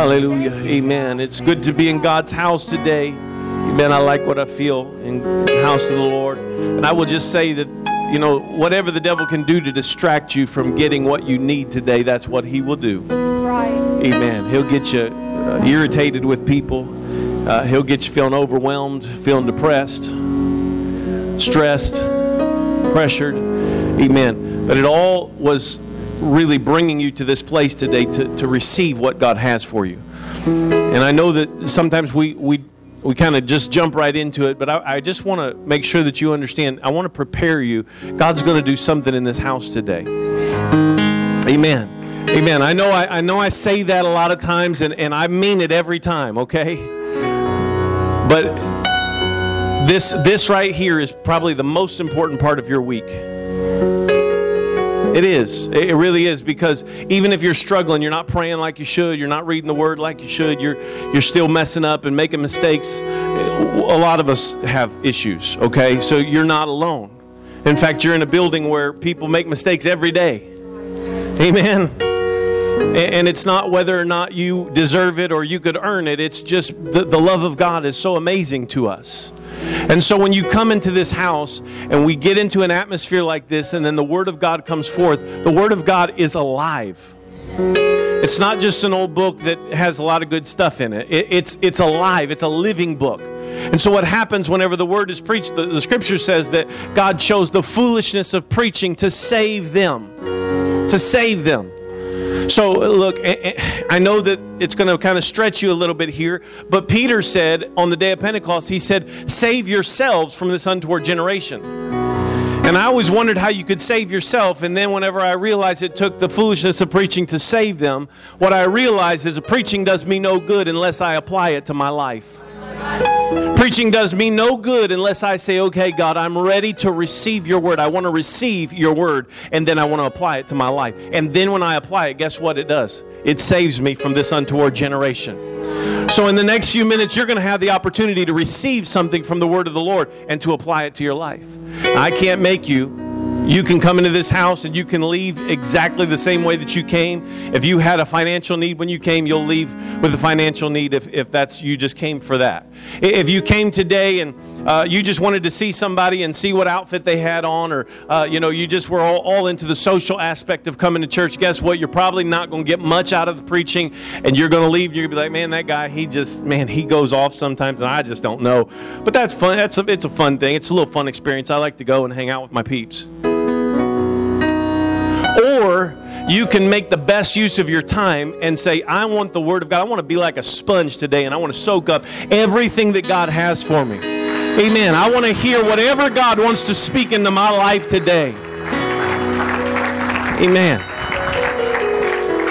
Hallelujah. Amen. It's good to be in God's house today. Amen. I like what I feel in the house of the Lord. And I will just say that, you know, whatever the devil can do to distract you from getting what you need today, that's what he will do. Right. Amen. He'll get you uh, irritated with people. Uh, he'll get you feeling overwhelmed, feeling depressed, stressed, pressured. Amen. But it all was really bringing you to this place today to, to receive what God has for you. And I know that sometimes we, we, we kind of just jump right into it, but I, I just want to make sure that you understand. I want to prepare you. God's going to do something in this house today. Amen. Amen. I know I, I know I say that a lot of times, and, and I mean it every time, okay? But this this right here is probably the most important part of your week. It is. It really is because even if you're struggling, you're not praying like you should, you're not reading the word like you should, you're you're still messing up and making mistakes. A lot of us have issues, okay? So you're not alone. In fact, you're in a building where people make mistakes every day. Amen. And it's not whether or not you deserve it or you could earn it. It's just the, the love of God is so amazing to us. And so when you come into this house and we get into an atmosphere like this, and then the Word of God comes forth, the Word of God is alive. It's not just an old book that has a lot of good stuff in it. it it's, it's alive, it's a living book. And so, what happens whenever the word is preached, the, the scripture says that God chose the foolishness of preaching to save them. To save them. So, look, eh, eh, I know that it's going to kind of stretch you a little bit here, but Peter said on the day of Pentecost, he said, Save yourselves from this untoward generation. And I always wondered how you could save yourself. And then, whenever I realized it took the foolishness of preaching to save them, what I realized is preaching does me no good unless I apply it to my life. Preaching does me no good unless I say, okay, God, I'm ready to receive your word. I want to receive your word, and then I want to apply it to my life. And then when I apply it, guess what it does? It saves me from this untoward generation. So, in the next few minutes, you're going to have the opportunity to receive something from the word of the Lord and to apply it to your life. I can't make you you can come into this house and you can leave exactly the same way that you came. If you had a financial need when you came, you'll leave with a financial need if, if that's you just came for that. If you came today and uh, you just wanted to see somebody and see what outfit they had on, or uh, you know, you just were all, all into the social aspect of coming to church, guess what? You're probably not going to get much out of the preaching, and you're going to leave. You're going to be like, man, that guy, he just, man, he goes off sometimes, and I just don't know. But that's fun. That's a, it's a fun thing. It's a little fun experience. I like to go and hang out with my peeps. Or you can make the best use of your time and say, I want the Word of God. I want to be like a sponge today and I want to soak up everything that God has for me. Amen. I want to hear whatever God wants to speak into my life today. Amen.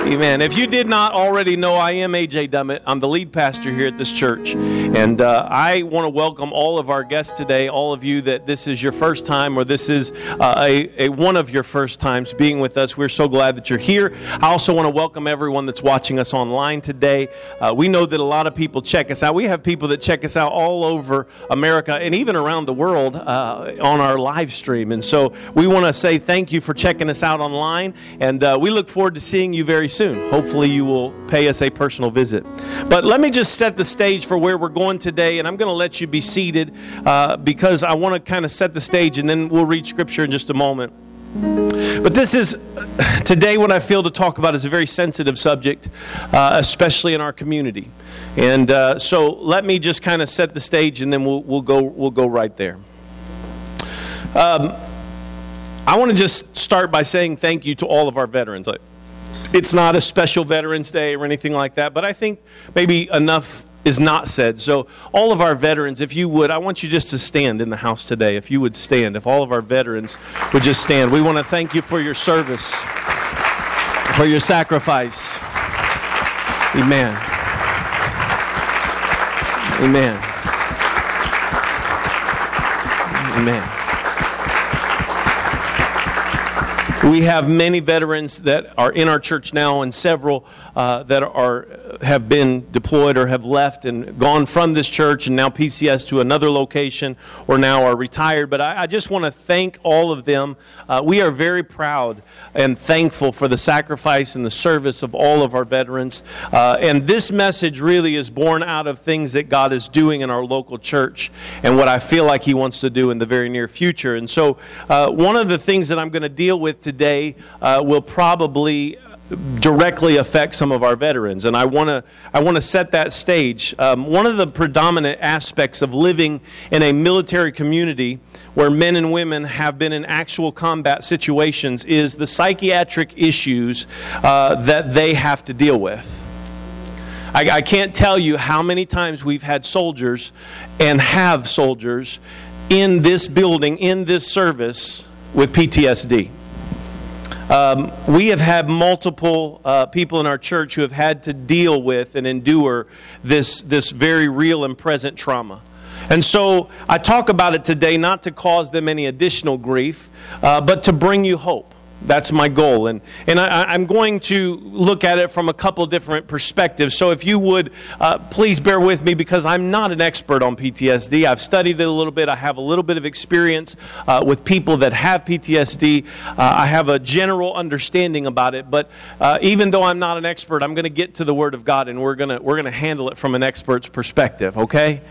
Amen. If you did not already know, I am AJ Dummett. I'm the lead pastor here at this church. And uh, I want to welcome all of our guests today, all of you that this is your first time or this is uh, a, a, one of your first times being with us. We're so glad that you're here. I also want to welcome everyone that's watching us online today. Uh, we know that a lot of people check us out. We have people that check us out all over America and even around the world uh, on our live stream. And so we want to say thank you for checking us out online. And uh, we look forward to seeing you very soon soon. Hopefully, you will pay us a personal visit. But let me just set the stage for where we're going today, and I'm going to let you be seated uh, because I want to kind of set the stage, and then we'll read scripture in just a moment. But this is today what I feel to talk about is a very sensitive subject, uh, especially in our community. And uh, so let me just kind of set the stage, and then we'll, we'll go we'll go right there. Um, I want to just start by saying thank you to all of our veterans. It's not a special Veterans Day or anything like that, but I think maybe enough is not said. So, all of our veterans, if you would, I want you just to stand in the house today. If you would stand, if all of our veterans would just stand. We want to thank you for your service, for your sacrifice. Amen. Amen. Amen. We have many veterans that are in our church now, and several uh, that are have been deployed or have left and gone from this church, and now PCS to another location, or now are retired. But I, I just want to thank all of them. Uh, we are very proud and thankful for the sacrifice and the service of all of our veterans. Uh, and this message really is born out of things that God is doing in our local church, and what I feel like He wants to do in the very near future. And so, uh, one of the things that I'm going to deal with uh, will probably directly affect some of our veterans. And i want to i want to set that stage. Um, one of the predominant aspects of living in a military community where men and women have been in actual combat situations is the psychiatric issues uh, that they have to deal with. I, I can't tell you how many times we've had soldiers and have soldiers in this building in this service with ptsd um, we have had multiple uh, people in our church who have had to deal with and endure this, this very real and present trauma. And so I talk about it today not to cause them any additional grief, uh, but to bring you hope. That's my goal. And, and I, am going to look at it from a couple different perspectives. So if you would, uh, please bear with me because I'm not an expert on PTSD. I've studied it a little bit. I have a little bit of experience uh, with people that have PTSD. Uh, I have a general understanding about it. But uh, even though I'm not an expert, I'm going to get to the Word of God and we're going to we're going to handle it from an expert's perspective, okay?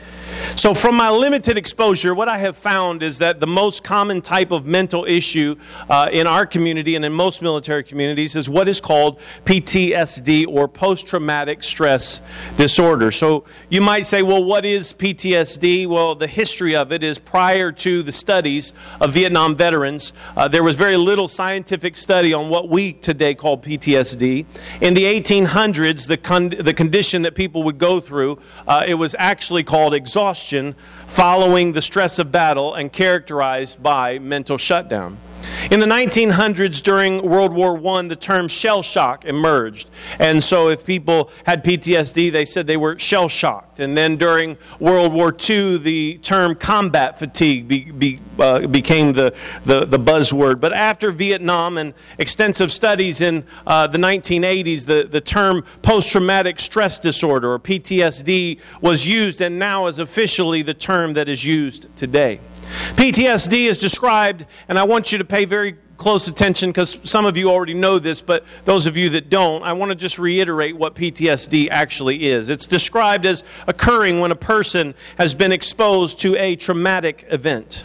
So, from my limited exposure, what I have found is that the most common type of mental issue uh, in our community and in most military communities is what is called PTSD or post traumatic stress disorder. So, you might say, well, what is PTSD? Well, the history of it is prior to the studies of Vietnam veterans, uh, there was very little scientific study on what we today call PTSD. In the 1800s, the, con- the condition that people would go through, uh, it was actually called exhaustion exhaustion following the stress of battle and characterized by mental shutdown. In the 1900s, during World War I, the term shell shock emerged. And so, if people had PTSD, they said they were shell shocked. And then during World War II, the term combat fatigue be, be, uh, became the, the, the, buzzword. But after Vietnam and extensive studies in uh, the 1980s, the, the term post traumatic stress disorder, or PTSD, was used and now is officially the term that is used today. PTSD is described, and I want you to pay very close attention because some of you already know this, but those of you that don't, I want to just reiterate what PTSD actually is. It's described as occurring when a person has been exposed to a traumatic event.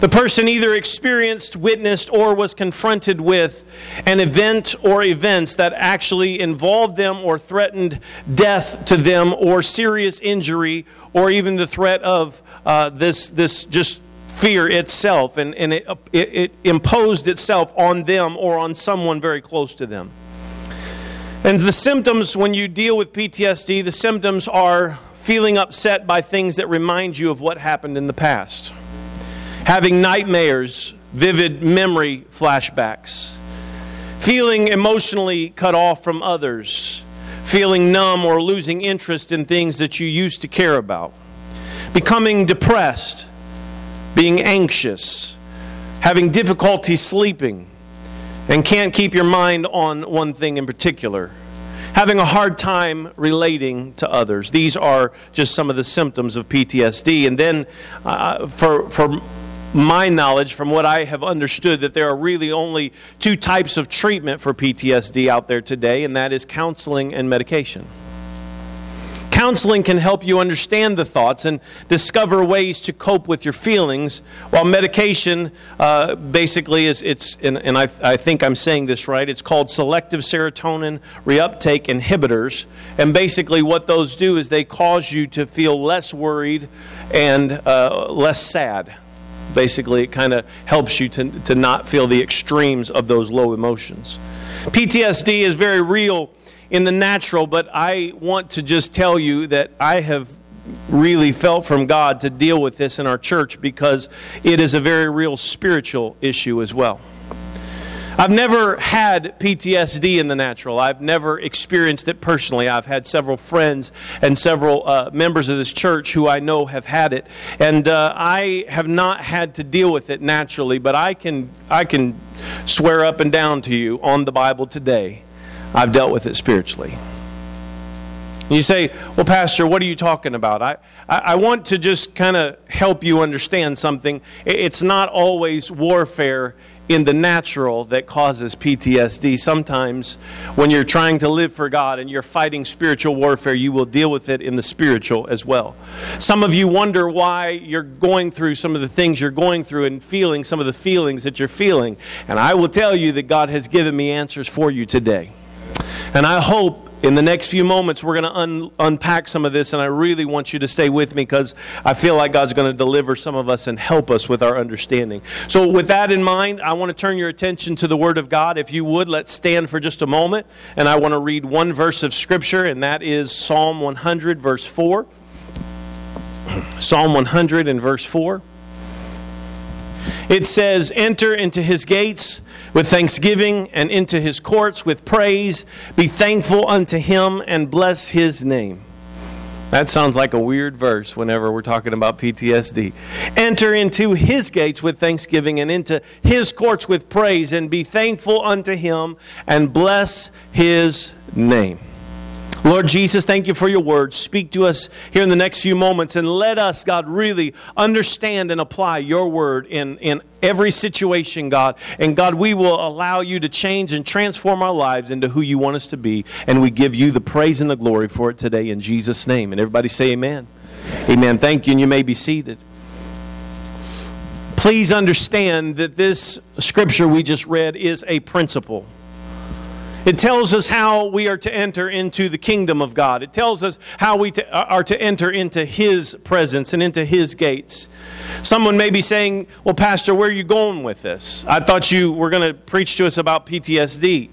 The person either experienced, witnessed, or was confronted with an event or events that actually involved them or threatened death to them or serious injury or even the threat of uh, this, this just fear itself and, and it, it, it imposed itself on them or on someone very close to them. And the symptoms, when you deal with PTSD, the symptoms are feeling upset by things that remind you of what happened in the past having nightmares, vivid memory flashbacks, feeling emotionally cut off from others, feeling numb or losing interest in things that you used to care about, becoming depressed, being anxious, having difficulty sleeping, and can't keep your mind on one thing in particular having a hard time relating to others. These are just some of the symptoms of PTSD. And then, uh, for, for my knowledge, from what I have understood, that there are really only two types of treatment for PTSD out there today, and that is counseling and medication. Counseling can help you understand the thoughts and discover ways to cope with your feelings, while medication uh, basically is it's and, and I, I think I'm saying this right. It's called selective serotonin reuptake inhibitors, and basically what those do is they cause you to feel less worried and uh, less sad basically it kind of helps you to, to not feel the extremes of those low emotions. PTSD is very real in the natural, but I want to just tell you that I have really felt from God to deal with this in our church because it is a very real spiritual issue as well. I've never had PTSD in the natural. I've never experienced it personally. I've had several friends and several uh, members of this church who I know have had it, and uh, I have not had to deal with it naturally. But I can I can swear up and down to you on the Bible today, I've dealt with it spiritually. You say, Well, Pastor, what are you talking about? I, I, I want to just kind of help you understand something. It's not always warfare in the natural that causes PTSD. Sometimes, when you're trying to live for God and you're fighting spiritual warfare, you will deal with it in the spiritual as well. Some of you wonder why you're going through some of the things you're going through and feeling some of the feelings that you're feeling. And I will tell you that God has given me answers for you today. And I hope in the next few moments, we're going to un- unpack some of this, and I really want you to stay with me because I feel like God's going to deliver some of us and help us with our understanding. So, with that in mind, I want to turn your attention to the Word of God. If you would, let's stand for just a moment, and I want to read one verse of Scripture, and that is Psalm 100, verse 4. Psalm 100 and verse 4. It says, Enter into his gates with thanksgiving and into his courts with praise. Be thankful unto him and bless his name. That sounds like a weird verse whenever we're talking about PTSD. Enter into his gates with thanksgiving and into his courts with praise, and be thankful unto him and bless his name. Lord Jesus, thank you for your word. Speak to us here in the next few moments and let us, God, really understand and apply your word in, in every situation, God. And God, we will allow you to change and transform our lives into who you want us to be. And we give you the praise and the glory for it today in Jesus' name. And everybody say amen. Amen. amen. Thank you, and you may be seated. Please understand that this scripture we just read is a principle. It tells us how we are to enter into the kingdom of God. It tells us how we to, uh, are to enter into His presence and into His gates. Someone may be saying, Well, Pastor, where are you going with this? I thought you were going to preach to us about PTSD.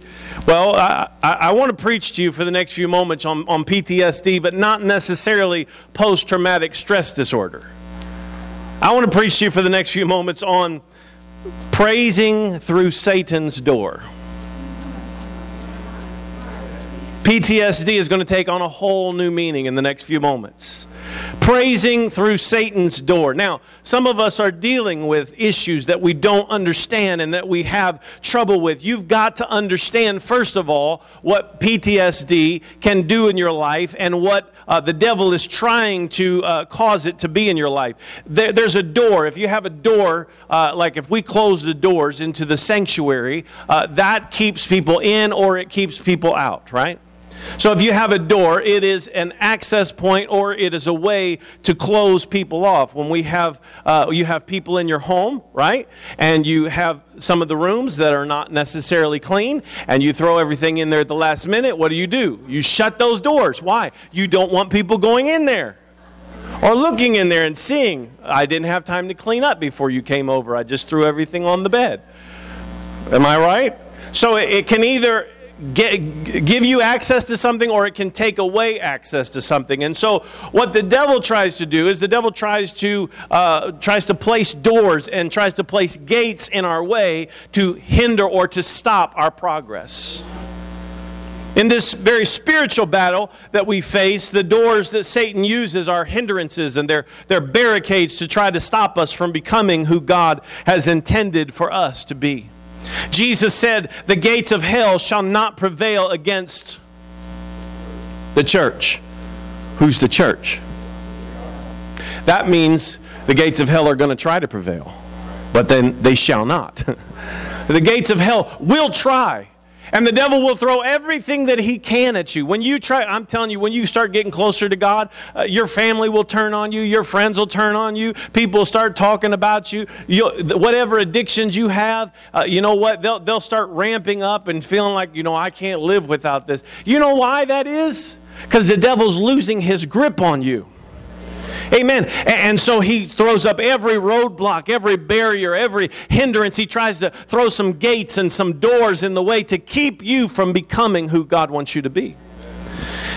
Well, I, I, I want to preach to you for the next few moments on, on PTSD, but not necessarily post traumatic stress disorder. I want to preach to you for the next few moments on praising through Satan's door. PTSD is going to take on a whole new meaning in the next few moments. Praising through Satan's door. Now, some of us are dealing with issues that we don't understand and that we have trouble with. You've got to understand, first of all, what PTSD can do in your life and what uh, the devil is trying to uh, cause it to be in your life. There, there's a door. If you have a door, uh, like if we close the doors into the sanctuary, uh, that keeps people in or it keeps people out, right? So if you have a door, it is an access point or it is a way to close people off. When we have, uh, you have people in your home, right? And you have some of the rooms that are not necessarily clean and you throw everything in there at the last minute, what do you do? You shut those doors. Why? You don't want people going in there or looking in there and seeing, I didn't have time to clean up before you came over. I just threw everything on the bed. Am I right? So it can either Get, give you access to something or it can take away access to something and so what the devil tries to do is the devil tries to uh, tries to place doors and tries to place gates in our way to hinder or to stop our progress in this very spiritual battle that we face, the doors that Satan uses are hindrances and they're, they're barricades to try to stop us from becoming who God has intended for us to be. Jesus said, The gates of hell shall not prevail against the church. Who's the church? That means the gates of hell are going to try to prevail, but then they shall not. the gates of hell will try and the devil will throw everything that he can at you. When you try, I'm telling you, when you start getting closer to God, uh, your family will turn on you, your friends will turn on you, people will start talking about you. Whatever addictions you have, uh, you know what? They'll, they'll start ramping up and feeling like, you know, I can't live without this. You know why that is? Because the devil's losing his grip on you. Amen. And so he throws up every roadblock, every barrier, every hindrance. He tries to throw some gates and some doors in the way to keep you from becoming who God wants you to be.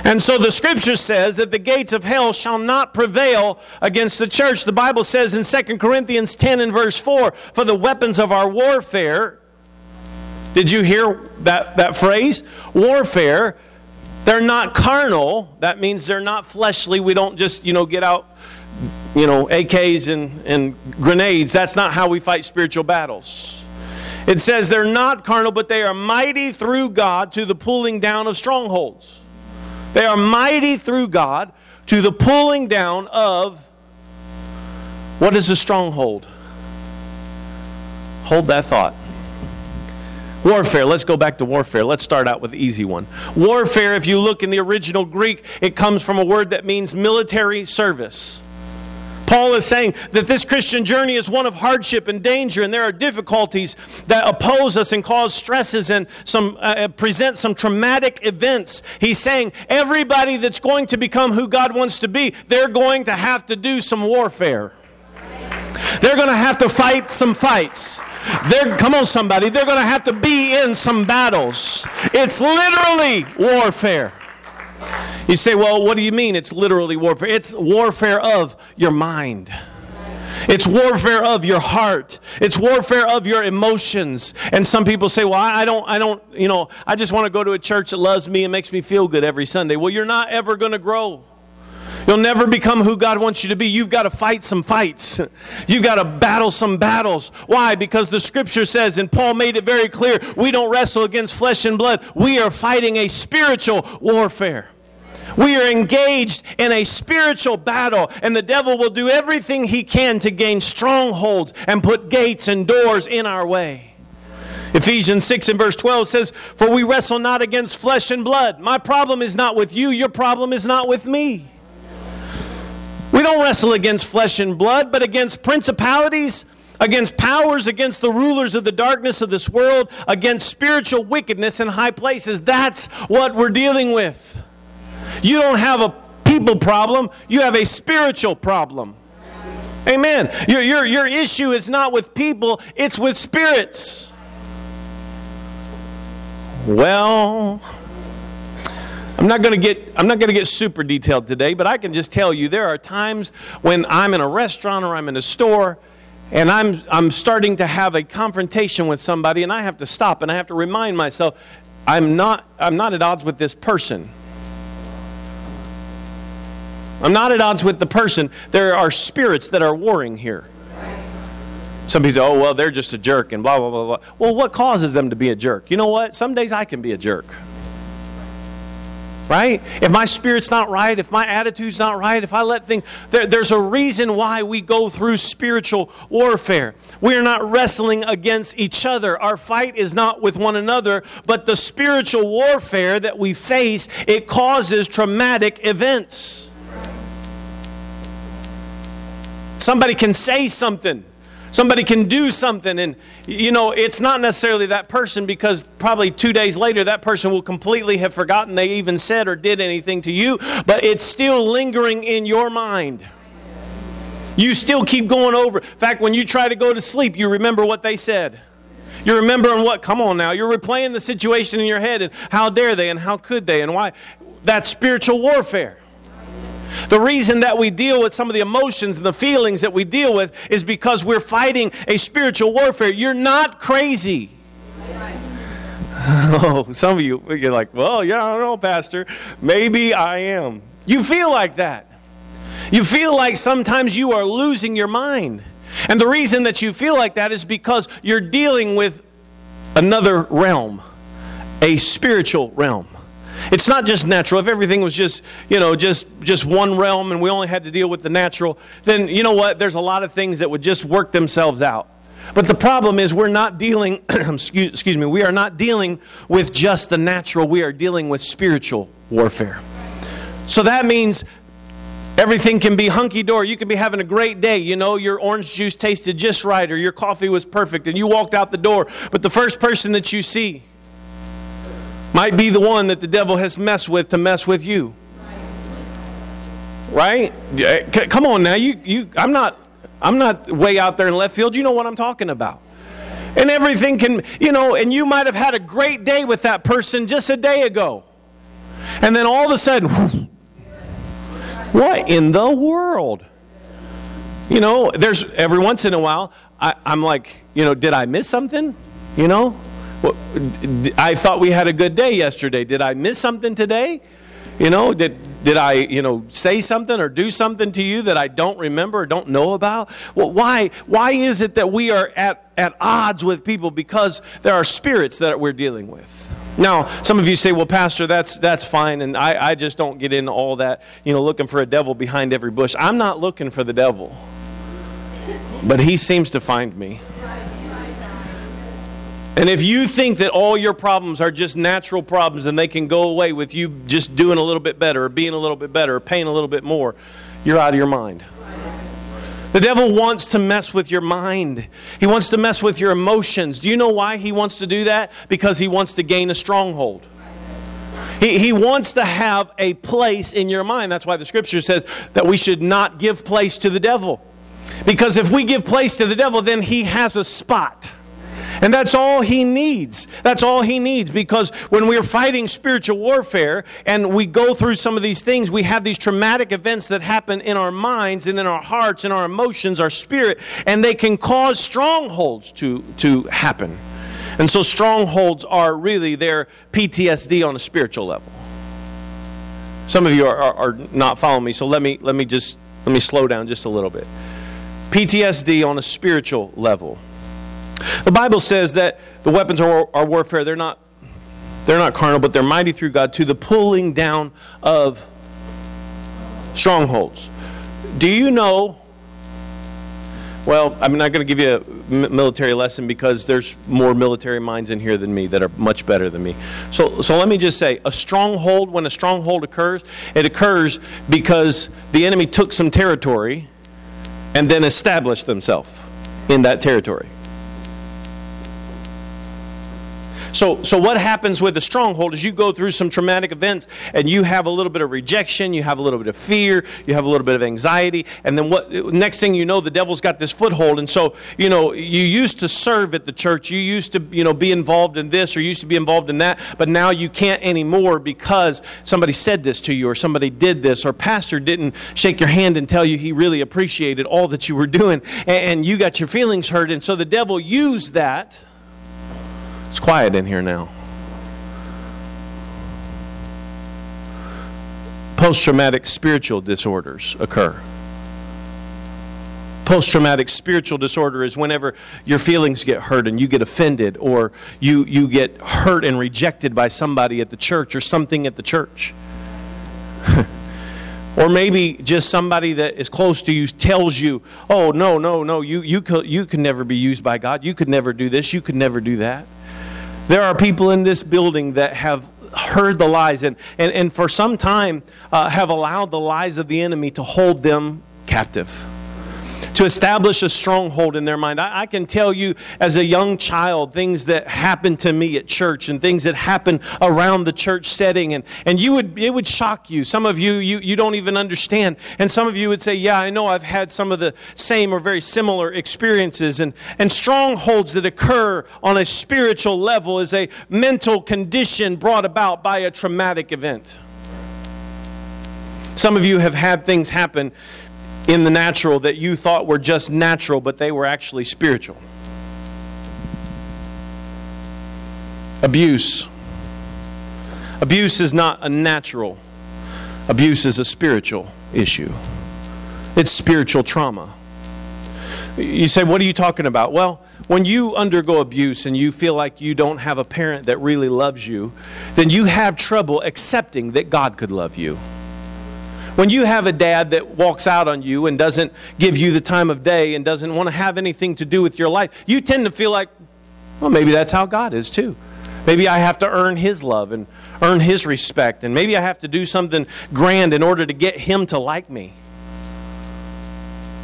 And so the scripture says that the gates of hell shall not prevail against the church. The Bible says in 2 Corinthians 10 and verse 4 For the weapons of our warfare Did you hear that, that phrase? Warfare. They're not carnal. That means they're not fleshly. We don't just, you know, get out, you know, AKs and, and grenades. That's not how we fight spiritual battles. It says they're not carnal, but they are mighty through God to the pulling down of strongholds. They are mighty through God to the pulling down of what is a stronghold? Hold that thought. Warfare. Let's go back to warfare. Let's start out with the easy one. Warfare, if you look in the original Greek, it comes from a word that means military service. Paul is saying that this Christian journey is one of hardship and danger, and there are difficulties that oppose us and cause stresses and some uh, uh, present some traumatic events. He's saying everybody that's going to become who God wants to be, they're going to have to do some warfare. They're going to have to fight some fights. They're, come on, somebody. They're going to have to be in some battles. It's literally warfare. You say, well, what do you mean it's literally warfare? It's warfare of your mind. It's warfare of your heart. It's warfare of your emotions. And some people say, well, I don't, I don't, you know, I just want to go to a church that loves me and makes me feel good every Sunday. Well, you're not ever going to grow. You'll never become who God wants you to be. You've got to fight some fights. You've got to battle some battles. Why? Because the scripture says, and Paul made it very clear, we don't wrestle against flesh and blood. We are fighting a spiritual warfare. We are engaged in a spiritual battle, and the devil will do everything he can to gain strongholds and put gates and doors in our way. Ephesians 6 and verse 12 says, For we wrestle not against flesh and blood. My problem is not with you, your problem is not with me. We don't wrestle against flesh and blood, but against principalities, against powers, against the rulers of the darkness of this world, against spiritual wickedness in high places. That's what we're dealing with. You don't have a people problem, you have a spiritual problem. Amen. Your, your, your issue is not with people, it's with spirits. Well, I'm not going to get I'm not going to get super detailed today, but I can just tell you there are times when I'm in a restaurant or I'm in a store and I'm I'm starting to have a confrontation with somebody and I have to stop and I have to remind myself I'm not I'm not at odds with this person. I'm not at odds with the person. There are spirits that are warring here. Some people say, oh, well, they're just a jerk and blah, blah, blah, blah. Well, what causes them to be a jerk? You know what? Some days I can be a jerk. Right? If my spirit's not right, if my attitude's not right, if I let things, there, there's a reason why we go through spiritual warfare. We are not wrestling against each other. Our fight is not with one another, but the spiritual warfare that we face, it causes traumatic events. Somebody can say something. Somebody can do something, and you know, it's not necessarily that person because probably two days later, that person will completely have forgotten they even said or did anything to you, but it's still lingering in your mind. You still keep going over. In fact, when you try to go to sleep, you remember what they said. You're remembering what, come on now, you're replaying the situation in your head and how dare they and how could they and why. That's spiritual warfare. The reason that we deal with some of the emotions and the feelings that we deal with is because we're fighting a spiritual warfare. You're not crazy. Oh, some of you, you're like, well, yeah, I don't know, Pastor. Maybe I am. You feel like that. You feel like sometimes you are losing your mind. And the reason that you feel like that is because you're dealing with another realm, a spiritual realm. It's not just natural. If everything was just, you know, just just one realm and we only had to deal with the natural, then you know what? There's a lot of things that would just work themselves out. But the problem is we're not dealing excuse, excuse me, we are not dealing with just the natural. We are dealing with spiritual warfare. So that means Everything can be hunky dory. You can be having a great day. You know, your orange juice tasted just right, or your coffee was perfect, and you walked out the door. But the first person that you see might be the one that the devil has messed with to mess with you. Right? Come on now. You, you, I'm, not, I'm not way out there in left field. You know what I'm talking about. And everything can, you know, and you might have had a great day with that person just a day ago. And then all of a sudden, what in the world? You know, there's every once in a while, I, I'm like, you know, did I miss something? You know, Well, I thought we had a good day yesterday. Did I miss something today? You know, did did I, you know, say something or do something to you that I don't remember or don't know about? Well, why why is it that we are at at odds with people because there are spirits that we're dealing with? Now, some of you say, well, Pastor, that's, that's fine, and I, I just don't get into all that, you know, looking for a devil behind every bush. I'm not looking for the devil, but he seems to find me. And if you think that all your problems are just natural problems and they can go away with you just doing a little bit better or being a little bit better or paying a little bit more, you're out of your mind. The devil wants to mess with your mind. He wants to mess with your emotions. Do you know why he wants to do that? Because he wants to gain a stronghold. He, he wants to have a place in your mind. That's why the scripture says that we should not give place to the devil. Because if we give place to the devil, then he has a spot. And that's all he needs. That's all he needs because when we're fighting spiritual warfare and we go through some of these things, we have these traumatic events that happen in our minds and in our hearts and our emotions, our spirit, and they can cause strongholds to, to happen. And so strongholds are really their PTSD on a spiritual level. Some of you are, are, are not following me, so let me, let me just let me slow down just a little bit. PTSD on a spiritual level. The Bible says that the weapons of our warfare, they're not, they're not carnal, but they're mighty through God to the pulling down of strongholds. Do you know? Well, I'm not going to give you a military lesson because there's more military minds in here than me that are much better than me. So, so let me just say a stronghold, when a stronghold occurs, it occurs because the enemy took some territory and then established themselves in that territory. So, so what happens with a stronghold is you go through some traumatic events and you have a little bit of rejection, you have a little bit of fear, you have a little bit of anxiety, and then what? Next thing you know, the devil's got this foothold, and so you know you used to serve at the church, you used to you know be involved in this or used to be involved in that, but now you can't anymore because somebody said this to you or somebody did this or pastor didn't shake your hand and tell you he really appreciated all that you were doing, and, and you got your feelings hurt, and so the devil used that it's quiet in here now. Post traumatic spiritual disorders occur. Post traumatic spiritual disorder is whenever your feelings get hurt and you get offended, or you, you get hurt and rejected by somebody at the church or something at the church. or maybe just somebody that is close to you tells you, oh, no, no, no, you, you, could, you can never be used by God. You could never do this. You could never do that. There are people in this building that have heard the lies and, and, and for some time uh, have allowed the lies of the enemy to hold them captive to establish a stronghold in their mind. I, I, can tell you as a young child things that happened to me at church and things that happened around the church setting and, and you would it would shock you. Some of you, you you don't even understand. And some of you would say, Yeah, I know I've had some of the same or very similar experiences. And, and strongholds that occur on a spiritual level is a mental condition brought about by a traumatic event. Some of you have had things happen in the natural that you thought were just natural, but they were actually spiritual. Abuse. Abuse is not a natural, abuse is a spiritual issue. It's spiritual trauma. You say, What are you talking about? Well, when you undergo abuse and you feel like you don't have a parent that really loves you, then you have trouble accepting that God could love you. When you have a dad that walks out on you and doesn't give you the time of day and doesn't want to have anything to do with your life, you tend to feel like, well, maybe that's how God is too. Maybe I have to earn His love and earn His respect, and maybe I have to do something grand in order to get Him to like me.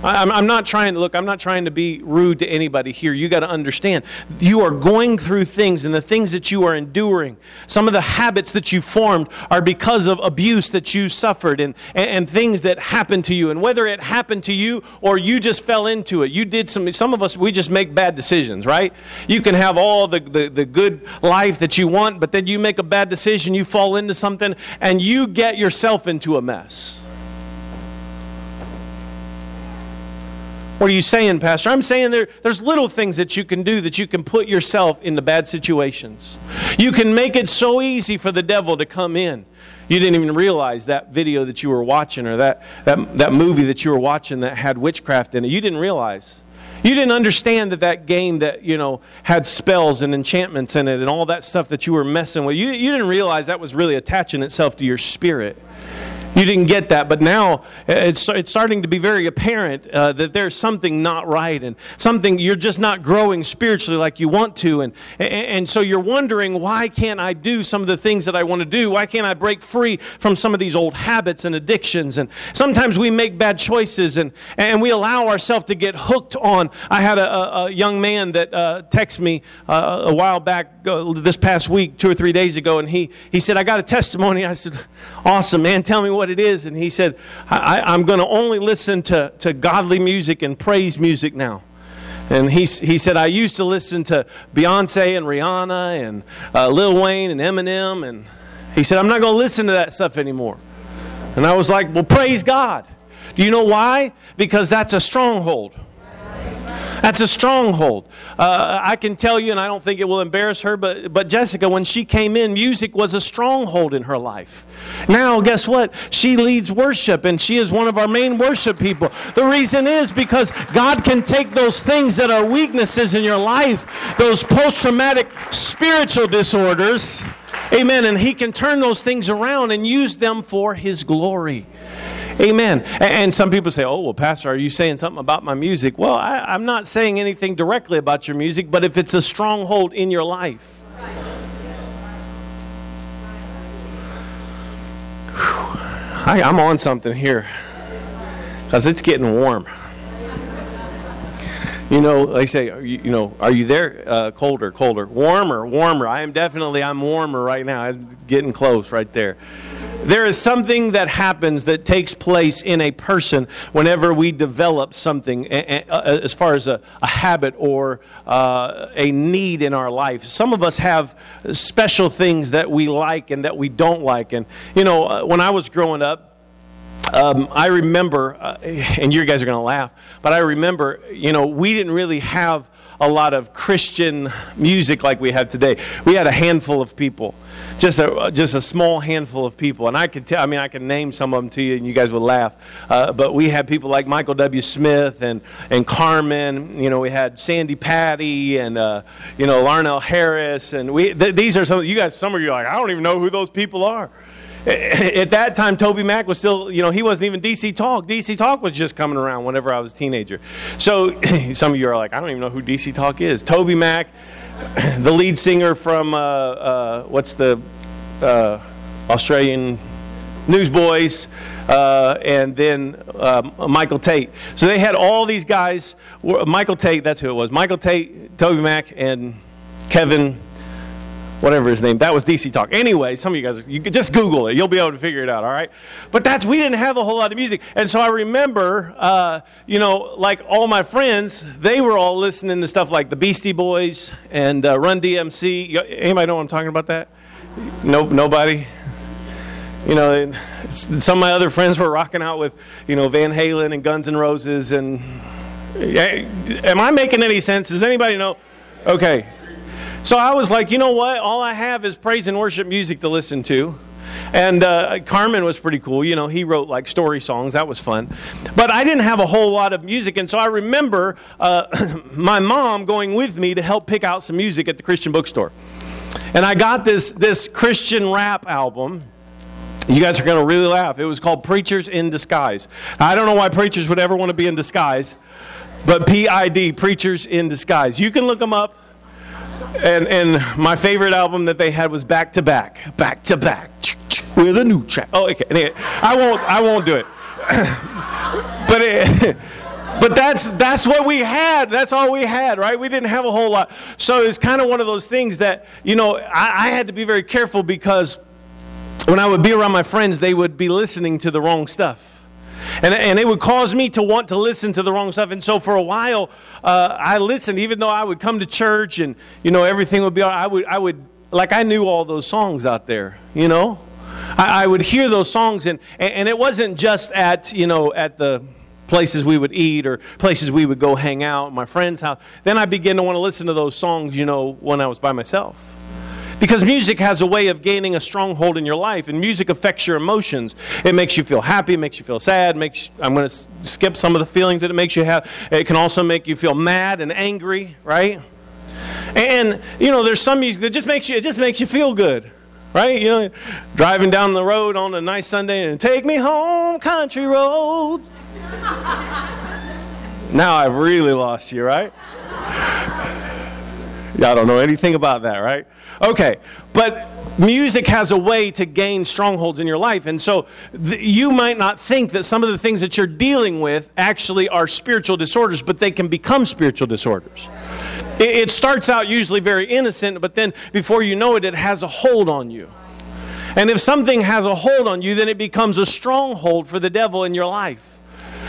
I'm, I'm not trying to look, I'm not trying to be rude to anybody here. You got to understand. You are going through things, and the things that you are enduring, some of the habits that you formed are because of abuse that you suffered and, and, and things that happened to you. And whether it happened to you or you just fell into it, you did some, some of us, we just make bad decisions, right? You can have all the, the, the good life that you want, but then you make a bad decision, you fall into something, and you get yourself into a mess. What are you saying, Pastor? I'm saying there, there's little things that you can do that you can put yourself into bad situations. You can make it so easy for the devil to come in. You didn't even realize that video that you were watching or that, that, that movie that you were watching that had witchcraft in it. You didn't realize. You didn't understand that that game that, you know, had spells and enchantments in it and all that stuff that you were messing with. You, you didn't realize that was really attaching itself to your spirit. You didn't get that, but now it's, it's starting to be very apparent uh, that there's something not right and something you're just not growing spiritually like you want to. And, and, and so you're wondering, why can't I do some of the things that I want to do? Why can't I break free from some of these old habits and addictions? And sometimes we make bad choices and, and we allow ourselves to get hooked on. I had a, a young man that uh, texted me uh, a while back, uh, this past week, two or three days ago, and he, he said, I got a testimony. I said, Awesome, man, tell me what what it is. And he said, I, am going to only listen to, to godly music and praise music now. And he, he said, I used to listen to Beyonce and Rihanna and uh, Lil Wayne and Eminem. And he said, I'm not going to listen to that stuff anymore. And I was like, Well, praise God. Do you know why? Because that's a stronghold. That's a stronghold. Uh, I can tell you, and I don't think it will embarrass her, but, but Jessica, when she came in, music was a stronghold in her life. Now, guess what? She leads worship, and she is one of our main worship people. The reason is because God can take those things that are weaknesses in your life, those post traumatic spiritual disorders, amen, and He can turn those things around and use them for His glory. Amen. And some people say, oh, well, Pastor, are you saying something about my music? Well, I, am not saying anything directly about your music, but if it's a stronghold in your life, I, I'm on something here because it's getting warm. You know, they say, you, you know, are you there? Uh, colder, colder, warmer, warmer. I am definitely, I'm warmer right now. I'm getting close right there. There is something that happens that takes place in a person whenever we develop something as far as a, a habit or uh, a need in our life. Some of us have special things that we like and that we don't like. And, you know, uh, when I was growing up, um, I remember, uh, and you guys are going to laugh, but I remember, you know, we didn't really have a lot of Christian music like we have today. We had a handful of people just a just a small handful of people, and I could tell. I mean, I can name some of them to you, and you guys would laugh. Uh, but we had people like Michael W. Smith and and Carmen. You know, we had Sandi Patty and uh, you know Larnell Harris, and we th- these are some. You guys, some of you are like, I don't even know who those people are. At that time, TobyMac was still, you know, he wasn't even DC Talk. DC Talk was just coming around whenever I was a teenager. So some of you are like, I don't even know who DC Talk is. TobyMac, the lead singer from uh, uh, what's the uh, Australian Newsboys, uh, and then uh, Michael Tait. So they had all these guys. Michael Tait, that's who it was. Michael Tait, Toby TobyMac, and Kevin whatever his name. That was DC Talk. Anyway, some of you guys, you can just Google it. You'll be able to figure it out, all right? But that's, we didn't have a whole lot of music. And so I remember, uh, you know, like all my friends, they were all listening to stuff like the Beastie Boys and uh, Run DMC. Anybody know what I'm talking about that? Nope, nobody? You know, some of my other friends were rocking out with, you know, Van Halen and Guns N' Roses. And am I making any sense? Does anybody know? Okay, so I was like, you know what? All I have is praise and worship music to listen to. And uh, Carmen was pretty cool. You know, he wrote like story songs. That was fun. But I didn't have a whole lot of music. And so I remember uh, my mom going with me to help pick out some music at the Christian bookstore. And I got this, this Christian rap album. You guys are going to really laugh. It was called Preachers in Disguise. I don't know why preachers would ever want to be in disguise, but PID, Preachers in Disguise. You can look them up. And, and my favorite album that they had was Back to Back, Back to Back, with a new track. Oh, okay. Anyway, I won't, I won't do it. but it, but that's that's what we had. That's all we had, right? We didn't have a whole lot. So it's kind of one of those things that you know I, I had to be very careful because when I would be around my friends, they would be listening to the wrong stuff. And, and it would cause me to want to listen to the wrong stuff. And so for a while, uh, I listened, even though I would come to church and, you know, everything would be all. I would, I would, like, I knew all those songs out there, you know? I, I would hear those songs, and, and it wasn't just at, you know, at the places we would eat or places we would go hang out, my friend's house. Then I began to want to listen to those songs, you know, when I was by myself. Because music has a way of gaining a stronghold in your life, and music affects your emotions. It makes you feel happy, it makes you feel sad. Makes I'm going to skip some of the feelings that it makes you have. It can also make you feel mad and angry, right? And you know, there's some music that just makes you it just makes you feel good, right? You know, driving down the road on a nice Sunday and take me home, country road. now I've really lost you, right? Y'all don't know anything about that, right? Okay, but music has a way to gain strongholds in your life. And so th- you might not think that some of the things that you're dealing with actually are spiritual disorders, but they can become spiritual disorders. It, it starts out usually very innocent, but then before you know it, it has a hold on you. And if something has a hold on you, then it becomes a stronghold for the devil in your life.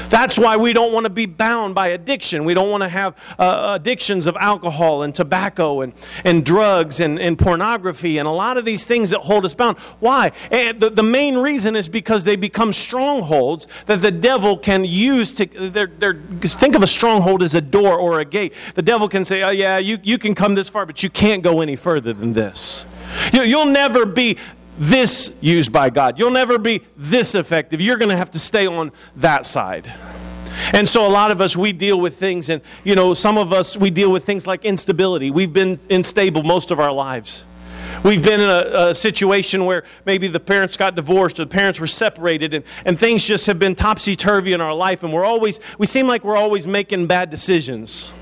That's why we don't want to be bound by addiction. We don't want to have uh, addictions of alcohol and tobacco and, and drugs and, and pornography and a lot of these things that hold us bound. Why? And the, the main reason is because they become strongholds that the devil can use to. They're, they're, think of a stronghold as a door or a gate. The devil can say, oh, yeah, you, you can come this far, but you can't go any further than this. You, you'll never be this used by God. You'll never be this effective. You're going to have to stay on that side. And so a lot of us we deal with things and you know some of us we deal with things like instability. We've been unstable most of our lives. We've been in a, a, situation where maybe the parents got divorced or the parents were separated and, and things just have been topsy turvy in our life and we're always we seem like we're always making bad decisions.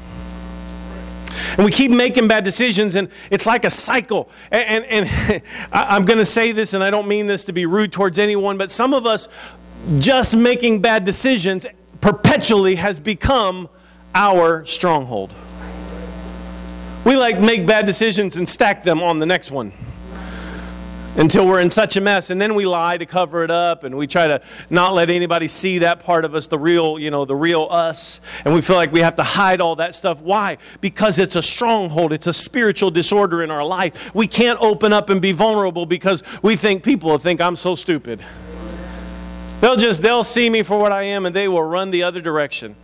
And we keep making bad decisions, and it's like a cycle. And, and, and I'm going to say this, and I don't mean this to be rude towards anyone, but some of us just making bad decisions perpetually has become our stronghold. We like make bad decisions and stack them on the next one until we're in such a mess. And then we lie to cover it up and we try to not let anybody see that part of us the real you know the real us. And we feel like we have to hide all that stuff. Why? Because it's a stronghold. It's a spiritual disorder in our life. We can't open up and be vulnerable because we think people will think i'm so stupid. They'll just they'll see me for what i am and they will run the other direction.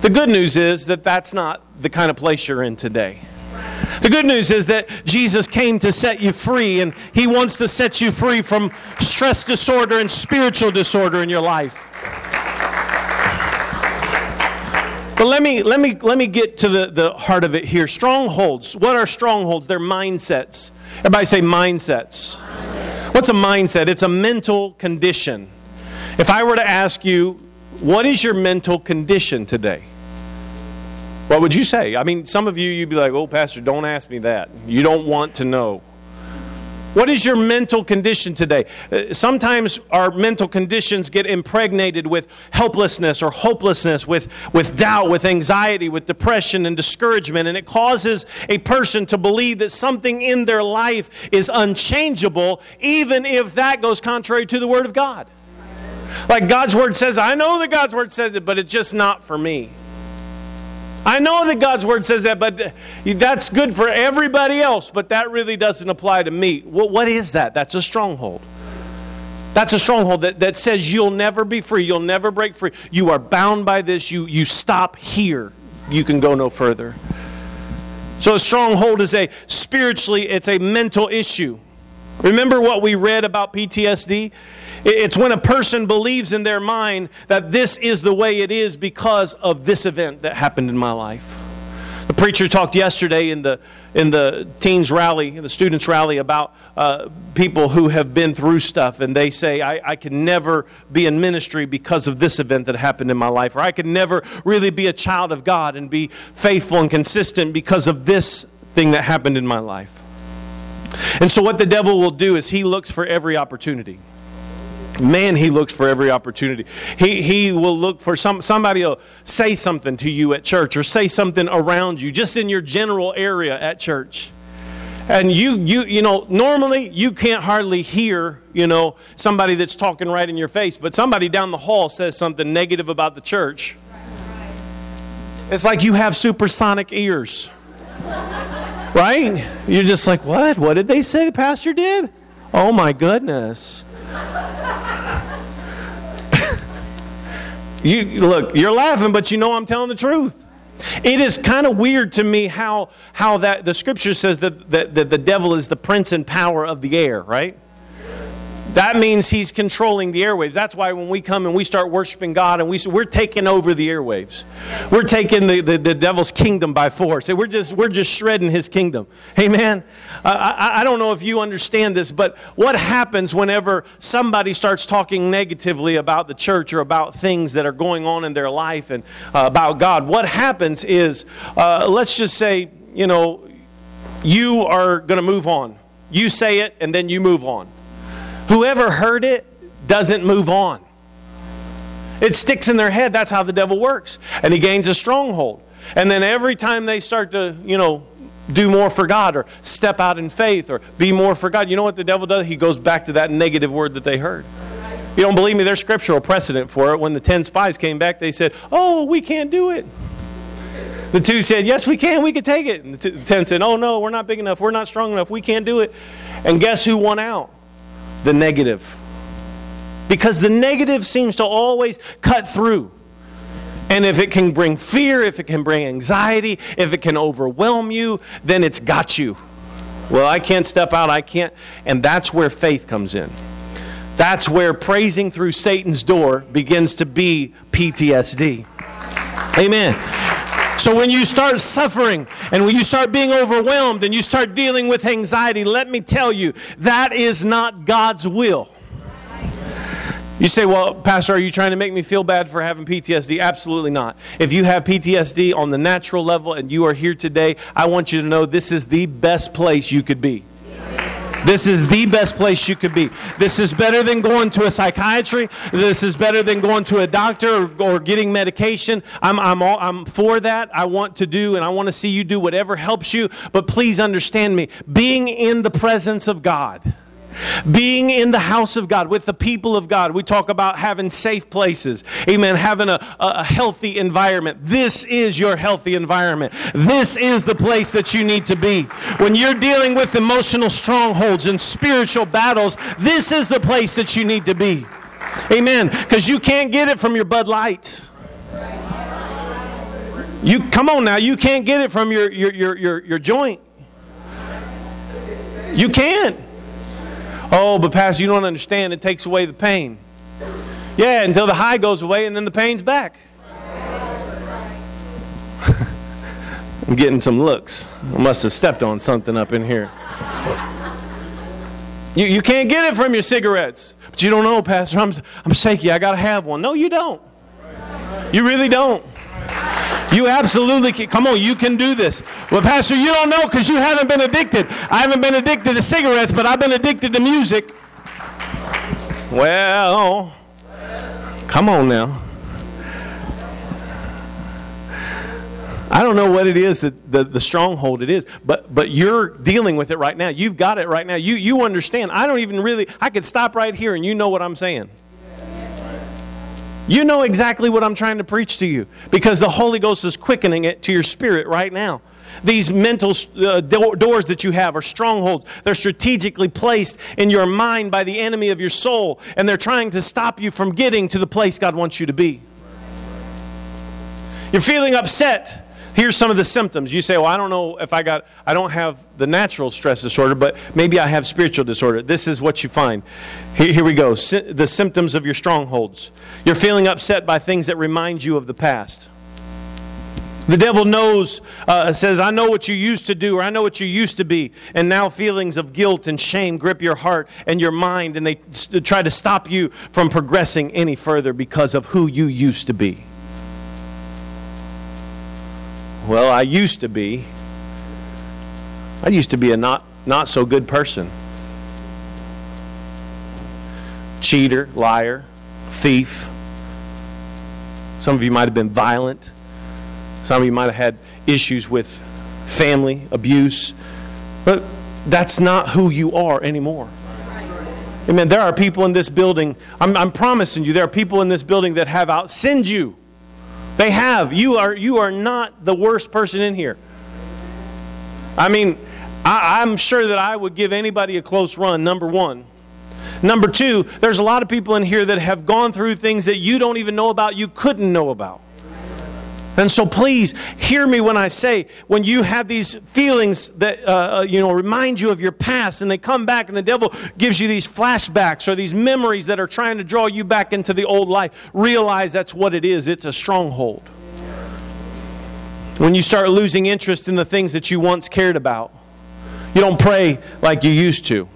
The good news is that that's not the kind of place you're in today the good news is that Jesus came to set you free, and He wants to set you free from stress disorder and spiritual disorder in your life. But let me, let me, let me get to the, the heart of it here. Strongholds. What are strongholds? They're mindsets. Everybody say mindsets. What's a mindset? It's a mental condition. If I were to ask you, what is your mental condition today? What would you say? I mean, some of you, you'd be like, oh, Pastor, don't ask me that. You don't want to know. What is your mental condition today? Uh, sometimes our mental conditions get impregnated with helplessness or hopelessness, with, with doubt, with anxiety, with depression and discouragement, and it causes a person to believe that something in their life is unchangeable, even if that goes contrary to the Word of God. Like God's Word says, I know that God's Word says it, but it's just not for me. I know that God's word says that, but that's good for everybody else, but that really doesn't apply to me. Well, what is that? That's a stronghold. That's a stronghold that, that says you'll never be free. You'll never break free. You are bound by this. You, you stop here. You can go no further. So a stronghold is a spiritually, it's a mental issue. Remember what we read about PTSD? It's when a person believes in their mind that this is the way it is because of this event that happened in my life. The preacher talked yesterday in the in the teens rally, the students rally, about uh, people who have been through stuff, and they say, I, I can never be in ministry because of this event that happened in my life, or I can never really be a child of God and be faithful and consistent because of this thing that happened in my life. And so, what the devil will do is he looks for every opportunity man he looks for every opportunity. He, he will look for some somebody will say something to you at church or say something around you just in your general area at church. And you you you know normally you can't hardly hear you know somebody that's talking right in your face but somebody down the hall says something negative about the church. It's like you have supersonic ears. Right? You're just like what? What did they say the pastor did? Oh my goodness You look, you're laughing, but you know I'm telling the truth. It is kind of weird to me how, how that the scripture says that, that, that the devil is the prince and power of the air, right? That means he's controlling the airwaves. That's why when we come and we start worshiping God and we, say we're taking over the airwaves. We're taking the, the, the devil's kingdom by force. We're just, we're just shredding his kingdom. Amen? I, I don't know if you understand this, but what happens whenever somebody starts talking negatively about the church or about things that are going on in their life and uh, about God? What happens is, uh, let's just say, you know, you are going to move on. You say it and then you move on. Whoever heard it doesn't move on. It sticks in their head. That's how the devil works. And he gains a stronghold. And then every time they start to, you know, do more for God or step out in faith or be more for God, you know what the devil does? He goes back to that negative word that they heard. You don't believe me? There's scriptural precedent for it. When the 10 spies came back, they said, Oh, we can't do it. The two said, Yes, we can. We can take it. And the 10 said, Oh, no, we're not big enough. We're not strong enough. We can't do it. And guess who won out? The negative. Because the negative seems to always cut through. And if it can bring fear, if it can bring anxiety, if it can overwhelm you, then it's got you. Well, I can't step out, I can't. And that's where faith comes in. That's where praising through Satan's door begins to be PTSD. Amen. So when you start suffering and when you start being overwhelmed and you start dealing with anxiety, let me tell you, that is not God's will. You say, well, Pastor, are you trying to make me feel bad for having PTSD? Absolutely not. If you have PTSD on the natural level and you are here today, I want you to know this is the best place you could be. This is the best place you could be. This is better than going to a psychiatry. This is better than going to a doctor or, or getting medication. I'm, I'm, all, I'm for that. I want to do and I want to see you do whatever helps you. But please understand me being in the presence of God being in the house of God with the people of God. We talk about having safe places. Amen. Having a, a healthy environment. This is your healthy environment. This is the place that you need to be. When you're dealing with emotional strongholds and spiritual battles, this is the place that you need to be. Amen. Because you can't get it from your Bud Light. You come on now, you can't get it from your your your your, your joint. You can't. Oh, but Pastor, you don't understand. It takes away the pain. Yeah, until the high goes away and then the pain's back. I'm getting some looks. I must have stepped on something up in here. You, you can't get it from your cigarettes. But you don't know, Pastor. I'm, I'm shaky. I got to have one. No, you don't. You really don't. You absolutely can. Come on, you can do this. Well, Pastor, you don't know because you haven't been addicted. I haven't been addicted to cigarettes, but I've been addicted to music. Well, come on now. I don't know what it is that the, the stronghold it is, but but you're dealing with it right now. You've got it right now. You you understand. I don't even really I could stop right here and you know what I'm saying. You know exactly what I'm trying to preach to you because the Holy Ghost is quickening it to your spirit right now. These mental uh, do- doors that you have are strongholds. They're strategically placed in your mind by the enemy of your soul, and they're trying to stop you from getting to the place God wants you to be. You're feeling upset Here's some of the symptoms. You say, well, I don't know if I got, I don't have the natural stress disorder, but maybe I have spiritual disorder. This is what you find. Here, here we go. Sy- the symptoms of your strongholds. You're feeling upset by things that remind you of the past. The devil knows, uh, says, I know what you used to do, or I know what you used to be. And now feelings of guilt and shame grip your heart and your mind, and they try to stop you from progressing any further because of who you used to be. Well, I used to be. I used to be a not, not so good person. Cheater, liar, thief. Some of you might have been violent. Some of you might have had issues with family abuse. But that's not who you are anymore. Amen. There are people in this building, I'm, I'm promising you, there are people in this building that have outsinned you. They have. You are, you are not the worst person in here. I mean, I, I'm sure that I would give anybody a close run, number one. Number two, there's a lot of people in here that have gone through things that you don't even know about, you couldn't know about. And so please hear me when I say, when you have these feelings that, uh, uh, you know, remind you of your past and they come back and the devil gives you these flashbacks or these memories that are trying to draw you back into the old life, realize that's what it is. It's a stronghold. When you start losing interest in the things that you once cared about, you don't pray like you used to.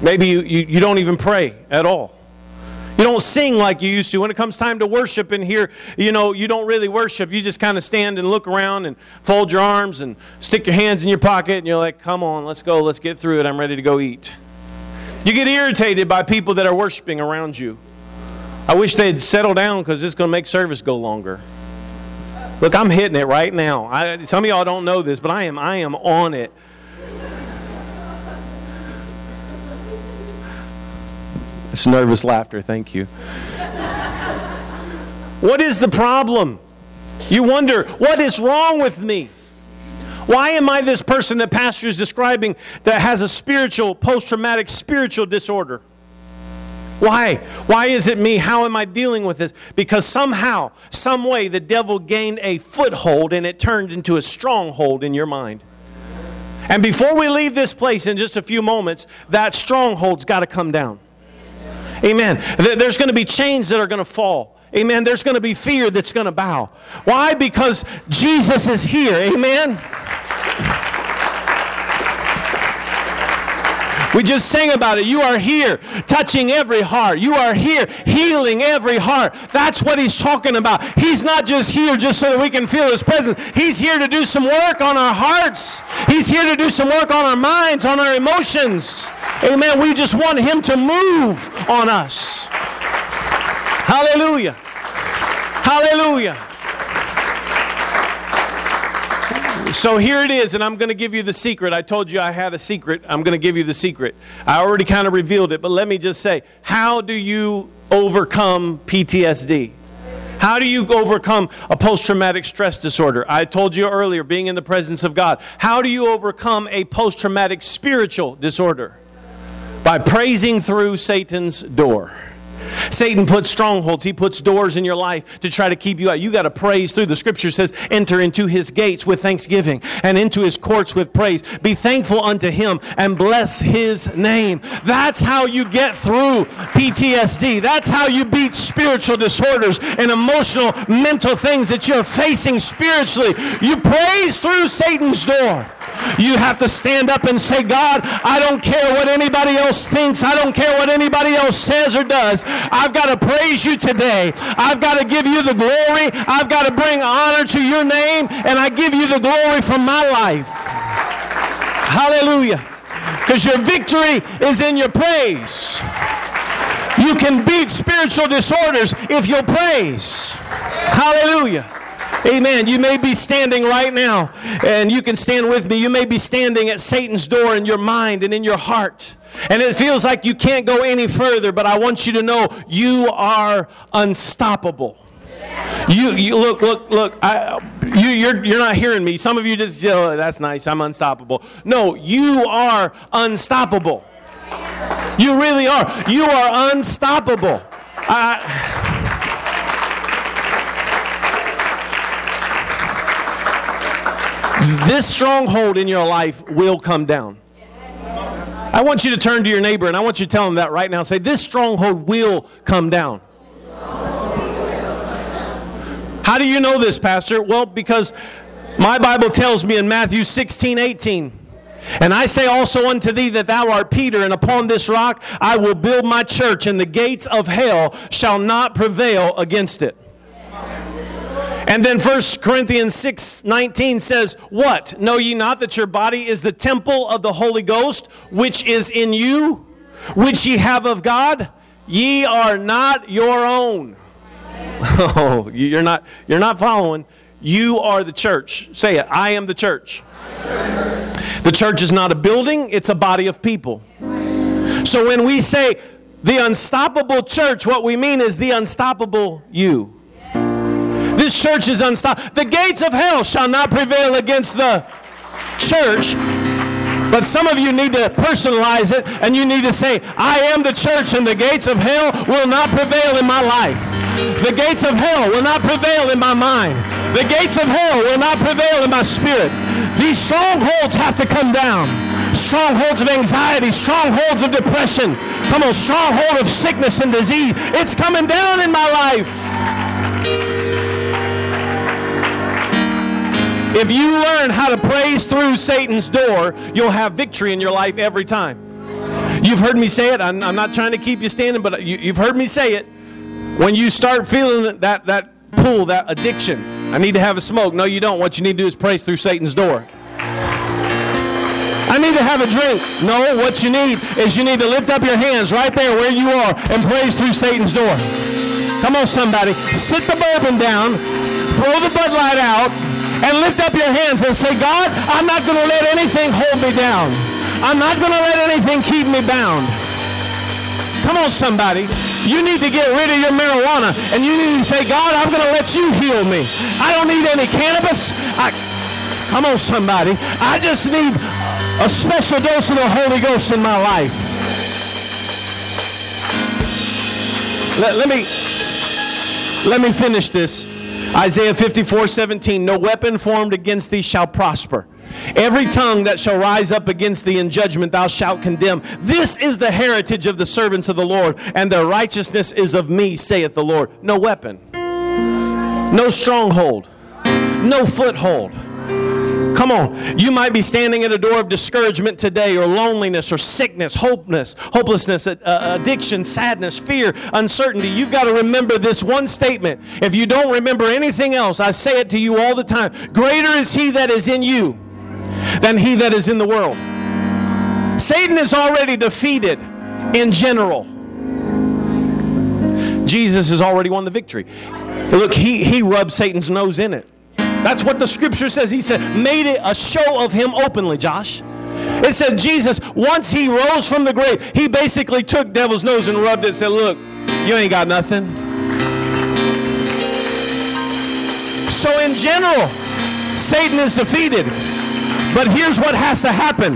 Maybe you, you, you don't even pray at all. You don't sing like you used to. When it comes time to worship in here, you know, you don't really worship. You just kind of stand and look around and fold your arms and stick your hands in your pocket and you're like, come on, let's go, let's get through it. I'm ready to go eat. You get irritated by people that are worshiping around you. I wish they'd settle down because it's going to make service go longer. Look, I'm hitting it right now. I, some of y'all don't know this, but I am, I am on it. It's nervous laughter, thank you. what is the problem? You wonder, what is wrong with me? Why am I this person that pastor is describing that has a spiritual, post traumatic spiritual disorder? Why? Why is it me? How am I dealing with this? Because somehow, some way, the devil gained a foothold and it turned into a stronghold in your mind. And before we leave this place in just a few moments, that stronghold's got to come down. Amen. There's going to be chains that are going to fall. Amen. There's going to be fear that's going to bow. Why? Because Jesus is here. Amen. We just sang about it. You are here touching every heart. You are here healing every heart. That's what he's talking about. He's not just here just so that we can feel his presence. He's here to do some work on our hearts. He's here to do some work on our minds, on our emotions. Amen. We just want him to move on us. Hallelujah. Hallelujah. So here it is, and I'm going to give you the secret. I told you I had a secret. I'm going to give you the secret. I already kind of revealed it, but let me just say how do you overcome PTSD? How do you overcome a post traumatic stress disorder? I told you earlier, being in the presence of God. How do you overcome a post traumatic spiritual disorder? By praising through Satan's door. Satan puts strongholds, he puts doors in your life to try to keep you out. You got to praise through. The scripture says, enter into his gates with thanksgiving and into his courts with praise. Be thankful unto him and bless his name. That's how you get through PTSD. That's how you beat spiritual disorders and emotional, mental things that you're facing spiritually. You praise through Satan's door. You have to stand up and say, God, I don't care what anybody else thinks. I don't care what anybody else says or does. I've got to praise you today. I've got to give you the glory. I've got to bring honor to your name, and I give you the glory from my life. Hallelujah. Because your victory is in your praise. You can beat spiritual disorders if you'll praise. Hallelujah. Amen. You may be standing right now, and you can stand with me. You may be standing at Satan's door in your mind and in your heart. And it feels like you can't go any further, but I want you to know you are unstoppable. You, you look, look, look. I, you, you're, you're not hearing me. Some of you just, oh, that's nice. I'm unstoppable. No, you are unstoppable. You really are. You are unstoppable. I, this stronghold in your life will come down. I want you to turn to your neighbor and I want you to tell him that right now. Say, This stronghold will come down. How do you know this, Pastor? Well, because my Bible tells me in Matthew 16 18. And I say also unto thee that thou art Peter, and upon this rock I will build my church, and the gates of hell shall not prevail against it. And then 1 Corinthians 6 19 says, What? Know ye not that your body is the temple of the Holy Ghost, which is in you, which ye have of God? Ye are not your own. Oh, you're not, you're not following. You are the church. Say it. I am the church. The church is not a building, it's a body of people. So when we say the unstoppable church, what we mean is the unstoppable you. Church is unstoppable. The gates of hell shall not prevail against the church. But some of you need to personalize it and you need to say, I am the church and the gates of hell will not prevail in my life. The gates of hell will not prevail in my mind. The gates of hell will not prevail in my spirit. These strongholds have to come down. Strongholds of anxiety, strongholds of depression. Come on, stronghold of sickness and disease. It's coming down in my life. If you learn how to praise through Satan's door, you'll have victory in your life every time. You've heard me say it. I'm, I'm not trying to keep you standing, but you, you've heard me say it. When you start feeling that, that pull, that addiction, I need to have a smoke. No, you don't. What you need to do is praise through Satan's door. I need to have a drink. No, what you need is you need to lift up your hands right there where you are and praise through Satan's door. Come on, somebody. Sit the bourbon down, throw the Bud Light out, and lift up your hands and say, God, I'm not going to let anything hold me down. I'm not going to let anything keep me bound. Come on, somebody. You need to get rid of your marijuana and you need to say, God, I'm going to let you heal me. I don't need any cannabis. I, come on, somebody. I just need a special dose of the Holy Ghost in my life. Let, let me let me finish this. Isaiah 54 17, no weapon formed against thee shall prosper. Every tongue that shall rise up against thee in judgment thou shalt condemn. This is the heritage of the servants of the Lord, and their righteousness is of me, saith the Lord. No weapon, no stronghold, no foothold Come on. You might be standing at a door of discouragement today, or loneliness, or sickness, hopelessness, hopelessness, addiction, sadness, fear, uncertainty. You've got to remember this one statement. If you don't remember anything else, I say it to you all the time Greater is He that is in you than He that is in the world. Satan is already defeated in general. Jesus has already won the victory. Look, he, he rubbed Satan's nose in it. That's what the scripture says. He said, made it a show of him openly, Josh. It said Jesus, once he rose from the grave, he basically took devil's nose and rubbed it and said, Look, you ain't got nothing. So, in general, Satan is defeated. But here's what has to happen.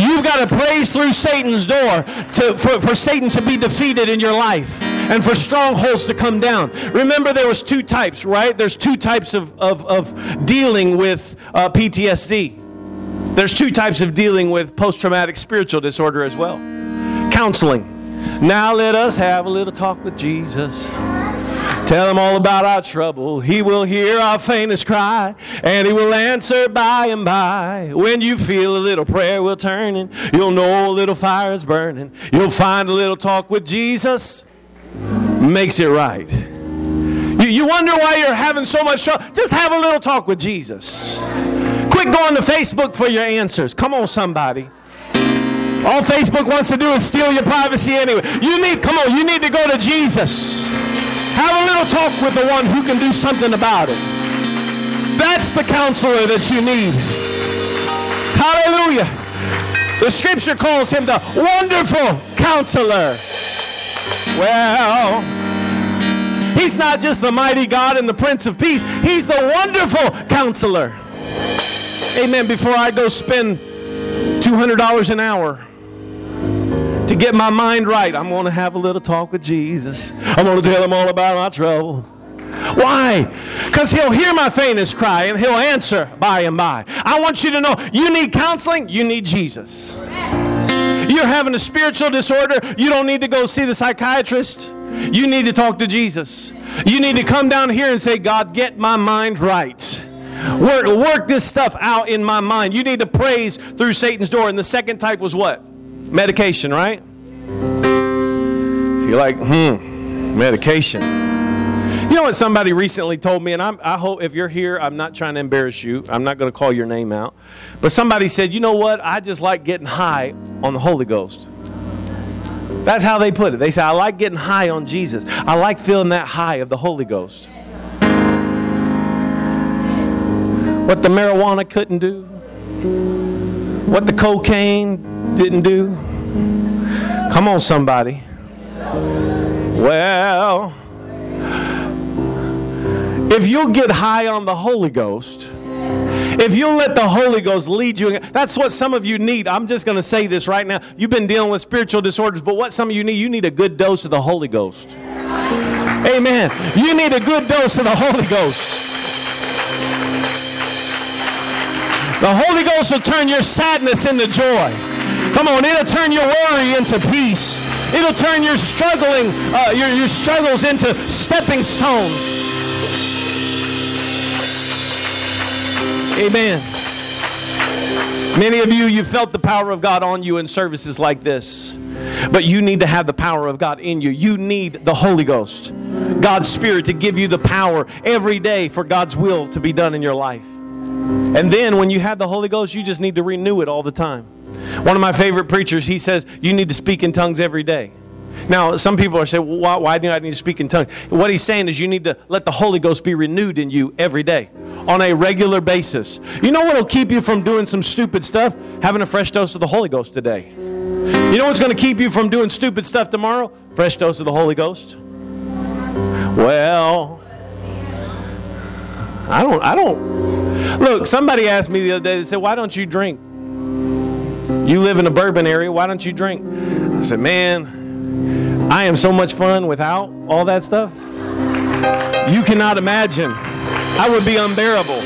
You've got to praise through Satan's door to, for, for Satan to be defeated in your life and for strongholds to come down. Remember, there was two types, right? There's two types of, of, of dealing with uh, PTSD. There's two types of dealing with post-traumatic spiritual disorder as well. Counseling. Now let us have a little talk with Jesus. Tell him all about our trouble. He will hear our faintest cry, and he will answer by and by. When you feel a little prayer will turn, and you'll know a little fire is burning. You'll find a little talk with Jesus makes it right. You, you wonder why you're having so much trouble. Just have a little talk with Jesus. Quit going to Facebook for your answers. Come on, somebody. All Facebook wants to do is steal your privacy anyway. You need, come on, you need to go to Jesus. Have a little talk with the one who can do something about it. That's the counselor that you need. Hallelujah. The scripture calls him the wonderful counselor. Well, he's not just the mighty God and the Prince of Peace, he's the wonderful counselor. Amen. Before I go spend $200 an hour to get my mind right, I'm going to have a little talk with Jesus. I'm going to tell him all about my trouble. Why? Because he'll hear my faintest cry and he'll answer by and by. I want you to know you need counseling, you need Jesus. You're having a spiritual disorder, you don't need to go see the psychiatrist. You need to talk to Jesus. You need to come down here and say, God, get my mind right. Work, work this stuff out in my mind. You need to praise through Satan's door. And the second type was what? Medication, right? So you're like, hmm, medication. You know what somebody recently told me, and I'm, i hope if you're here, I'm not trying to embarrass you. I'm not going to call your name out. But somebody said, you know what? I just like getting high on the Holy Ghost. That's how they put it. They say, I like getting high on Jesus. I like feeling that high of the Holy Ghost. What the marijuana couldn't do, what the cocaine didn't do. Come on, somebody. Well, if you'll get high on the Holy Ghost, If you'll let the Holy Ghost lead you, that's what some of you need. I'm just going to say this right now. You've been dealing with spiritual disorders, but what some of you need, you need a good dose of the Holy Ghost. Amen. You need a good dose of the Holy Ghost. The Holy Ghost will turn your sadness into joy. Come on, it'll turn your worry into peace. It'll turn your struggling, uh, your, your struggles into stepping stones. Amen. Many of you, you felt the power of God on you in services like this. But you need to have the power of God in you. You need the Holy Ghost, God's Spirit, to give you the power every day for God's will to be done in your life. And then when you have the Holy Ghost, you just need to renew it all the time. One of my favorite preachers, he says, you need to speak in tongues every day. Now, some people are saying, well, why, why, do I need to speak in tongues? What he's saying is you need to let the Holy Ghost be renewed in you every day on a regular basis. You know what will keep you from doing some stupid stuff? Having a fresh dose of the Holy Ghost today. You know what's going to keep you from doing stupid stuff tomorrow? Fresh dose of the Holy Ghost. Well, I don't, I don't. Look, somebody asked me the other day, they said, why don't you drink? You live in a bourbon area, why don't you drink? I said, man, I am so much fun without all that stuff. You cannot imagine. I would be unbearable.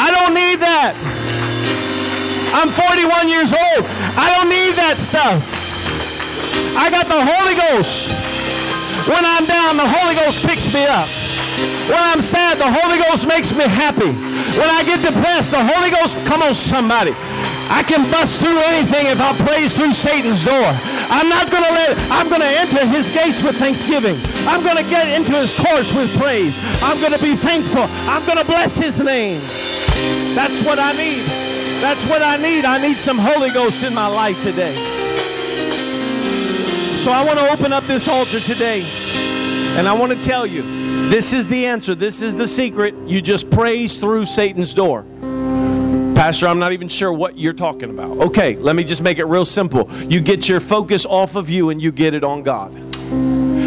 I don't need that. I'm 41 years old. I don't need that stuff. I got the Holy Ghost. When I'm down, the Holy Ghost picks me up. When I'm sad, the Holy Ghost makes me happy. When I get depressed, the Holy Ghost, come on somebody. I can bust through anything if I praise through Satan's door. I'm not going to let, I'm going to enter his gates with thanksgiving. I'm going to get into his courts with praise. I'm going to be thankful. I'm going to bless his name. That's what I need. That's what I need. I need some Holy Ghost in my life today. So I want to open up this altar today. And I want to tell you, this is the answer. This is the secret. You just praise through Satan's door. Pastor, I'm not even sure what you're talking about. Okay, let me just make it real simple. You get your focus off of you and you get it on God.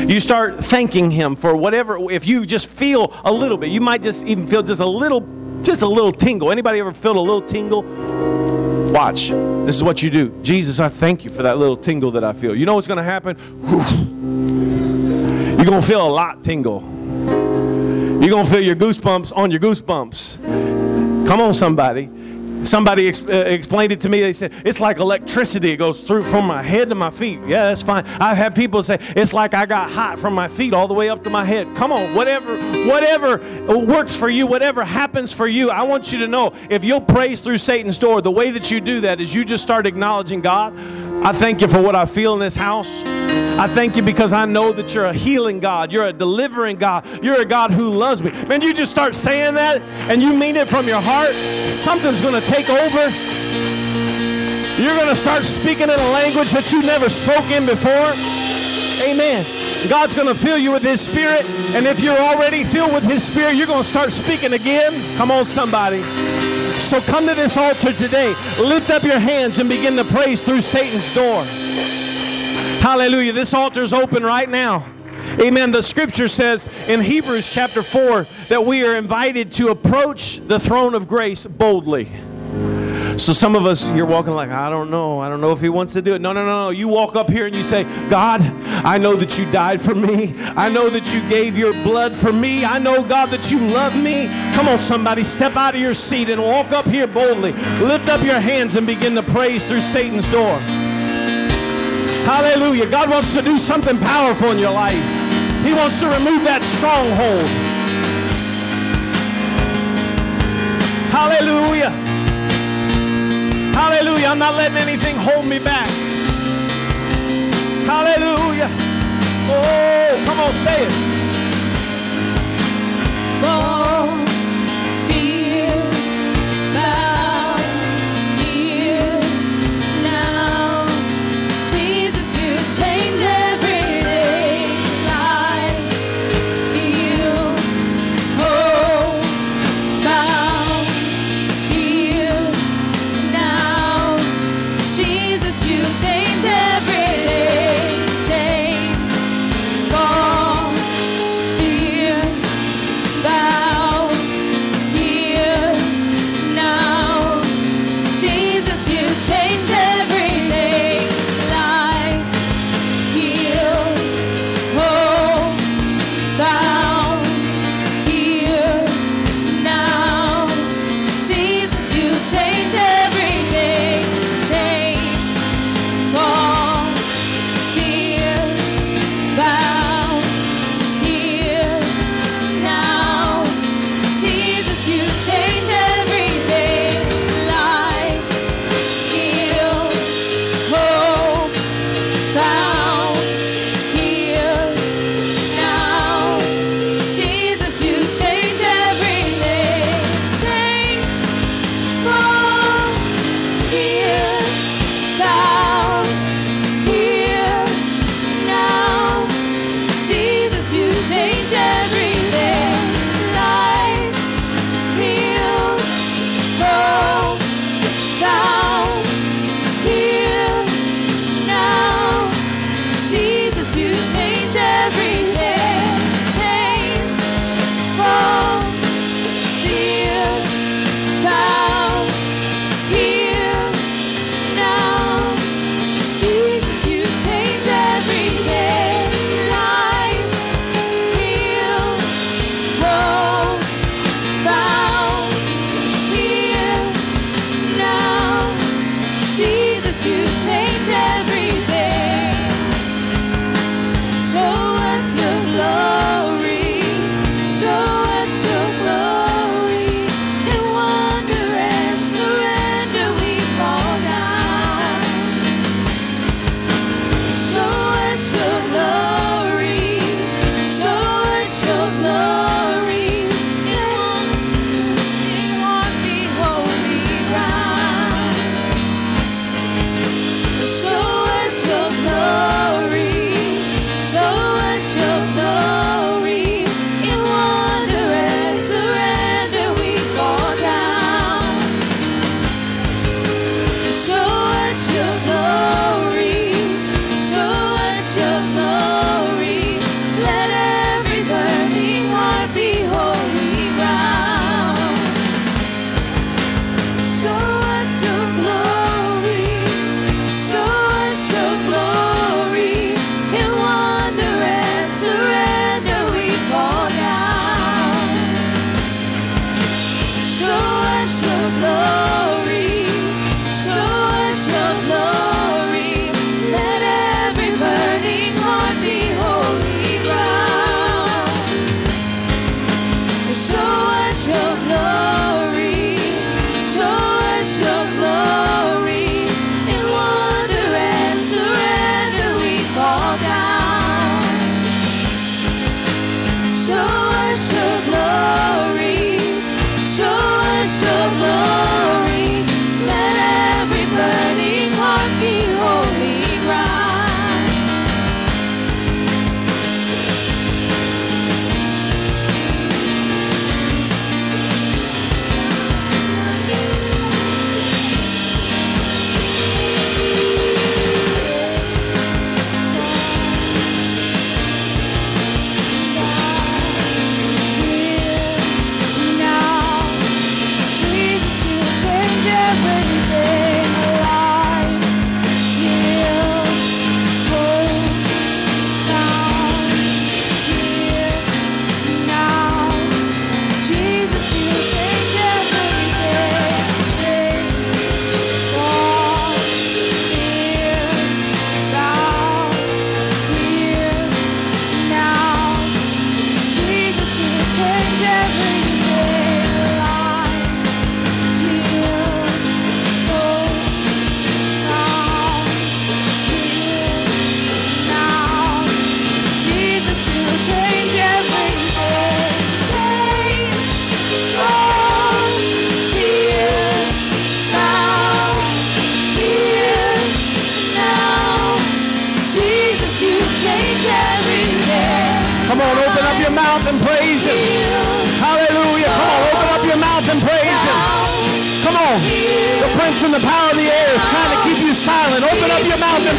You start thanking him for whatever if you just feel a little bit. You might just even feel just a little just a little tingle. Anybody ever feel a little tingle? Watch. This is what you do. Jesus, I thank you for that little tingle that I feel. You know what's going to happen? You're going to feel a lot tingle. You're going to feel your goosebumps on your goosebumps. Come on, somebody. Somebody ex- uh, explained it to me. They said, it's like electricity. It goes through from my head to my feet. Yeah, that's fine. I've had people say, it's like I got hot from my feet all the way up to my head. Come on, whatever, whatever works for you, whatever happens for you, I want you to know if you'll praise through Satan's door, the way that you do that is you just start acknowledging God. I thank you for what I feel in this house. I thank you because I know that you're a healing God. You're a delivering God. You're a God who loves me. Man, you just start saying that and you mean it from your heart, something's going to take over. You're going to start speaking in a language that you never spoke in before. Amen. God's going to fill you with His Spirit. And if you're already filled with His Spirit, you're going to start speaking again. Come on, somebody. So come to this altar today. Lift up your hands and begin to praise through Satan's door. Hallelujah. This altar is open right now. Amen. The scripture says in Hebrews chapter 4 that we are invited to approach the throne of grace boldly. So some of us, you're walking like, I don't know. I don't know if he wants to do it. No, no, no, no. You walk up here and you say, God, I know that you died for me. I know that you gave your blood for me. I know, God, that you love me. Come on, somebody, step out of your seat and walk up here boldly. Lift up your hands and begin to praise through Satan's door. Hallelujah. God wants to do something powerful in your life. He wants to remove that stronghold. Hallelujah. Hallelujah. I'm not letting anything hold me back. Hallelujah. Oh, come on, say it.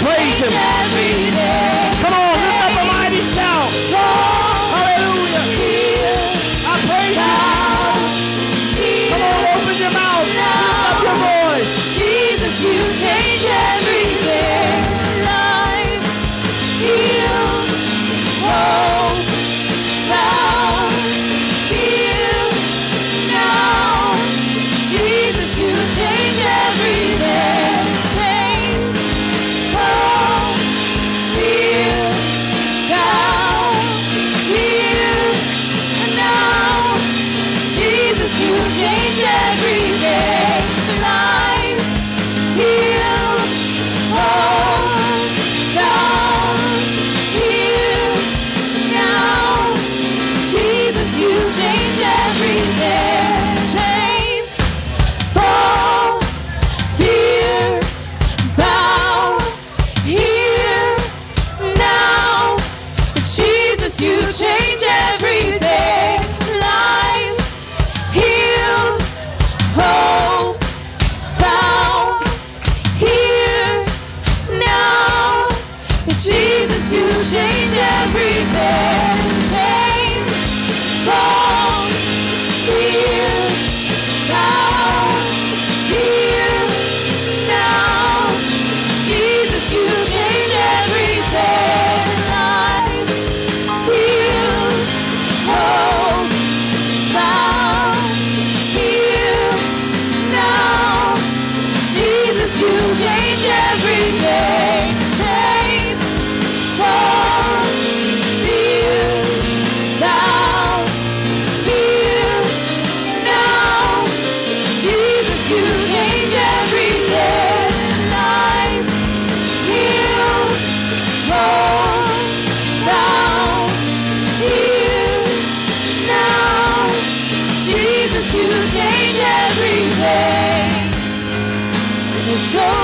praise Him. show.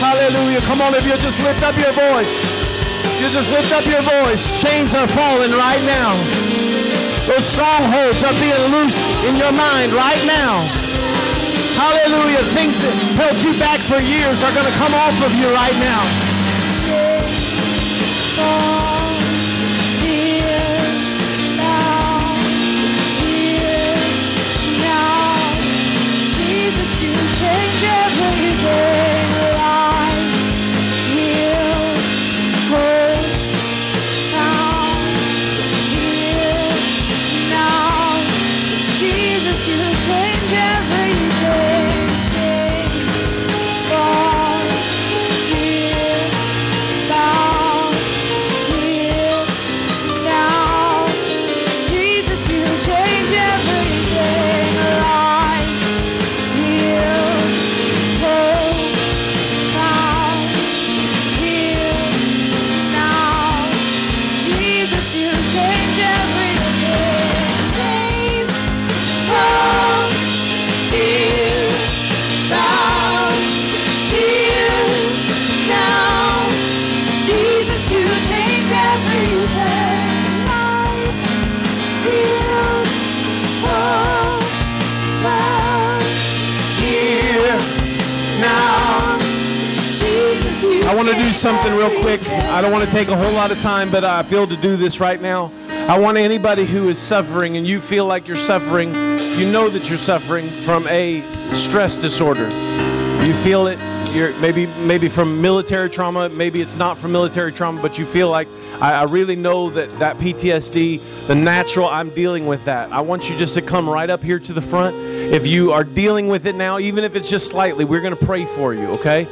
Hallelujah. Come on, if you just lift up your voice. You just lift up your voice. Chains are falling right now. Those strongholds are being loosed in your mind right now. Hallelujah. Things that held you back for years are going to come off of you right now love. Of time, but I feel to do this right now. I want anybody who is suffering and you feel like you're suffering, you know that you're suffering from a stress disorder. You feel it. You're maybe maybe from military trauma. Maybe it's not from military trauma, but you feel like I, I really know that that PTSD, the natural, I'm dealing with that. I want you just to come right up here to the front. If you are dealing with it now, even if it's just slightly, we're going to pray for you. Okay?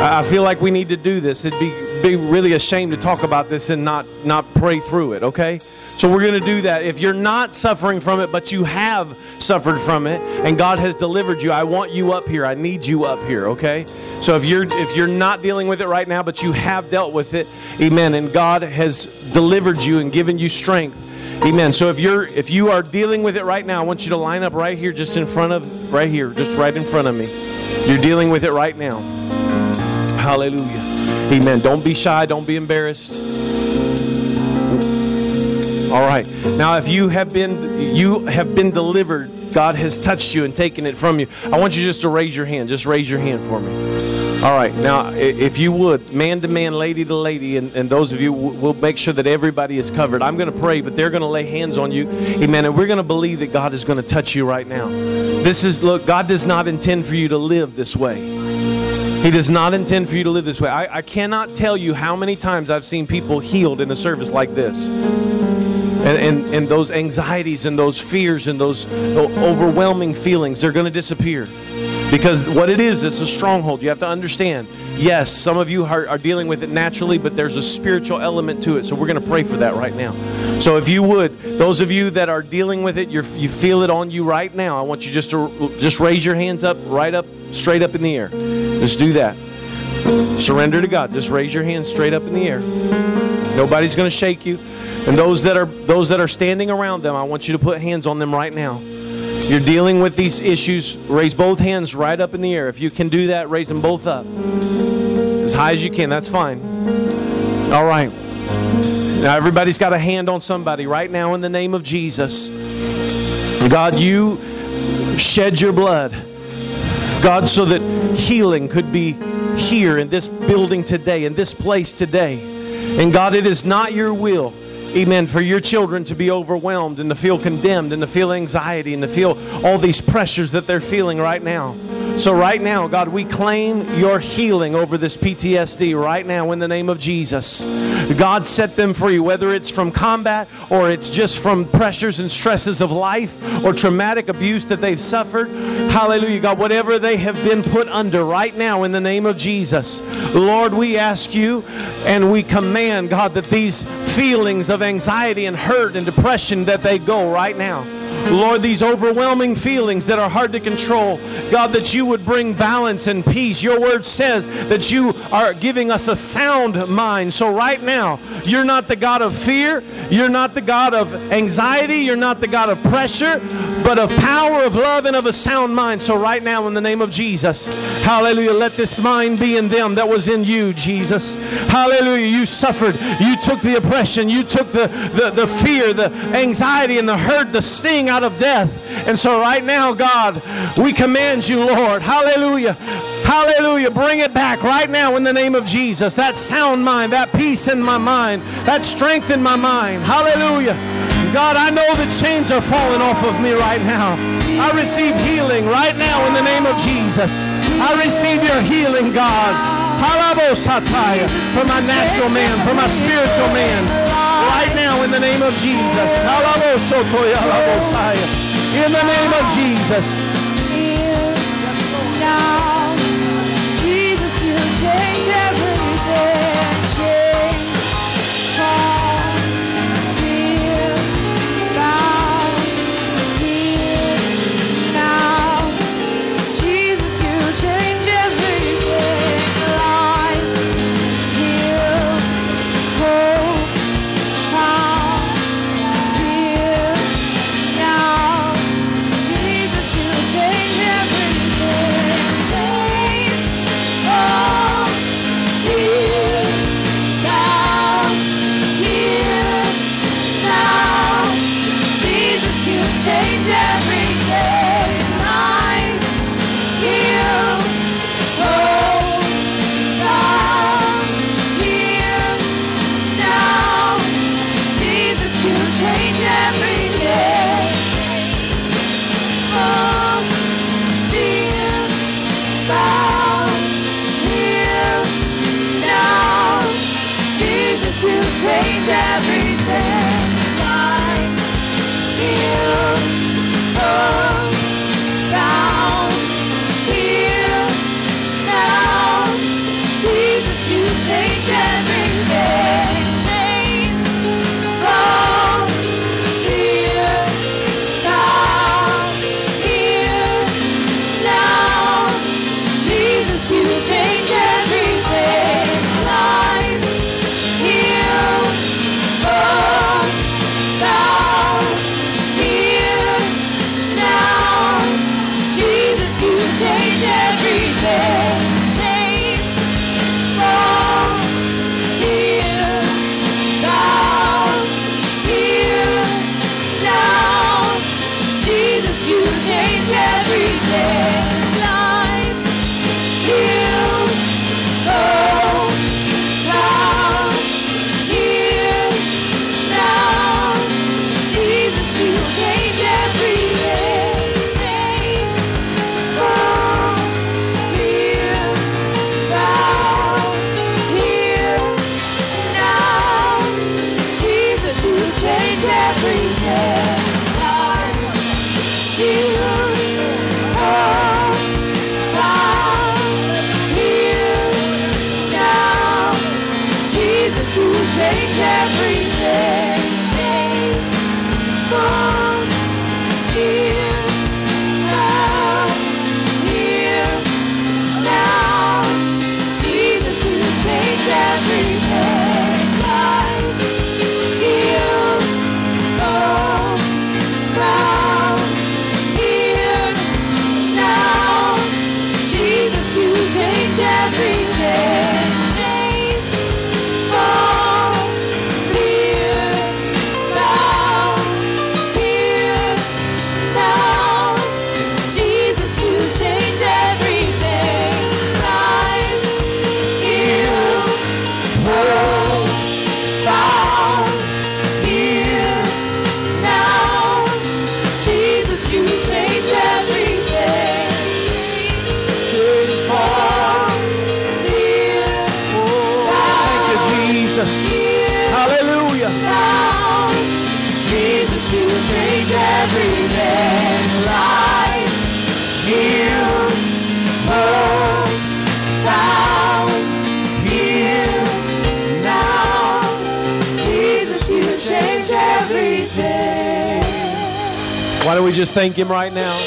I feel like we need to do this. It'd be be really ashamed to talk about this and not not pray through it. Okay? So we're going to do that. If you're not suffering from it, but you have suffered from it, and God has delivered you, I want you up here. I need you up here. Okay? So if you're if you're not dealing with it right now, but you have dealt with it, Amen. And God has delivered you and given you strength. Amen. So if you're if you are dealing with it right now, I want you to line up right here, just in front of right here, just right in front of me. You're dealing with it right now. Hallelujah. Amen. Don't be shy. Don't be embarrassed. All right. Now, if you have been you have been delivered, God has touched you and taken it from you. I want you just to raise your hand. Just raise your hand for me. All right. Now, if you would, man to man, lady to lady, and, and those of you, we'll make sure that everybody is covered. I'm going to pray, but they're going to lay hands on you. Amen. And we're going to believe that God is going to touch you right now. This is, look, God does not intend for you to live this way. He does not intend for you to live this way. I, I cannot tell you how many times I've seen people healed in a service like this. And, and, and those anxieties and those fears and those overwhelming feelings, they're going to disappear. Because what it is, it's a stronghold. You have to understand. Yes, some of you are, are dealing with it naturally, but there's a spiritual element to it. So we're going to pray for that right now. So if you would, those of you that are dealing with it, you feel it on you right now. I want you just to just raise your hands up, right up, straight up in the air. Just do that. Surrender to God. Just raise your hands straight up in the air. Nobody's going to shake you. And those that are those that are standing around them, I want you to put hands on them right now. You're dealing with these issues. Raise both hands right up in the air. If you can do that, raise them both up. As high as you can. That's fine. All right. Now everybody's got a hand on somebody right now in the name of Jesus. God, you shed your blood. God, so that healing could be here in this building today, in this place today. And God, it is not your will, amen, for your children to be overwhelmed and to feel condemned and to feel anxiety and to feel all these pressures that they're feeling right now. So, right now, God, we claim your healing over this PTSD right now in the name of Jesus. God set them free, whether it's from combat or it's just from pressures and stresses of life or traumatic abuse that they've suffered. Hallelujah, God, whatever they have been put under right now in the name of Jesus. Lord, we ask you and we command, God, that these feelings of anxiety and hurt and depression that they go right now. Lord, these overwhelming feelings that are hard to control, God, that you would bring balance and peace. Your word says that you are giving us a sound mind. So, right now, you're not the God of fear, you're not the God of anxiety, you're not the God of pressure, but of power, of love, and of a sound mind. So, right now, in the name of Jesus, hallelujah, let this mind be in them that was in you, Jesus. Hallelujah, you suffered, you took the oppression, you took the, the, the fear, the anxiety, and the hurt, the sting out of death. And so, right now, God, we command you, Lord, hallelujah. Hallelujah. Bring it back right now in the name of Jesus. That sound mind, that peace in my mind, that strength in my mind. Hallelujah. God, I know the chains are falling off of me right now. I receive healing right now in the name of Jesus. I receive your healing, God. Halabosataya, for my natural man, for my spiritual man. Now in the name of Jesus. In the name of Jesus. Jesus, you change everything. Just thank Him right now?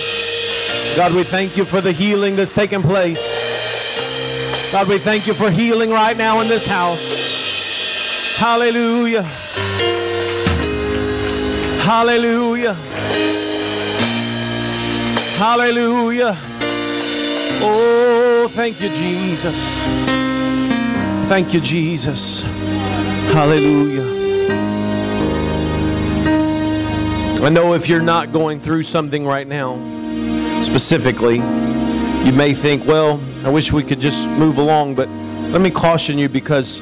God, we thank you for the healing that's taking place. God, we thank you for healing right now in this house. Hallelujah. Hallelujah. Hallelujah. Oh, thank you, Jesus. Thank you, Jesus. Hallelujah. I know if you're not going through something right now, specifically, you may think, well, I wish we could just move along, but let me caution you because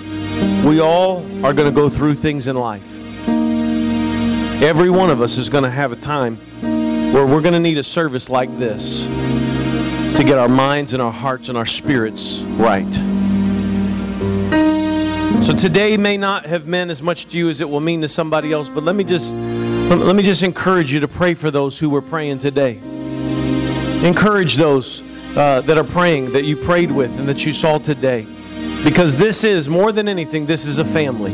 we all are going to go through things in life. Every one of us is going to have a time where we're going to need a service like this to get our minds and our hearts and our spirits right. So today may not have meant as much to you as it will mean to somebody else, but let me just let me just encourage you to pray for those who were praying today. Encourage those uh, that are praying that you prayed with and that you saw today. Because this is, more than anything, this is a family.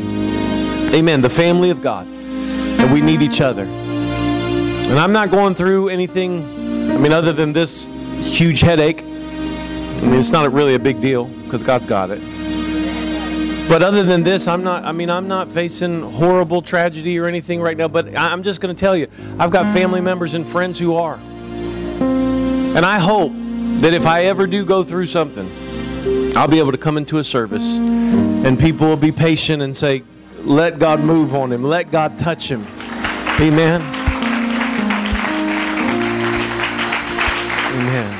Amen. The family of God. And we need each other. And I'm not going through anything, I mean, other than this huge headache. I mean, it's not really a big deal because God's got it. But other than this, I'm not, I mean, I'm not facing horrible tragedy or anything right now, but I'm just going to tell you, I've got family mm. members and friends who are. And I hope that if I ever do go through something, I'll be able to come into a service and people will be patient and say, let God move on him, let God touch him. Amen. Amen.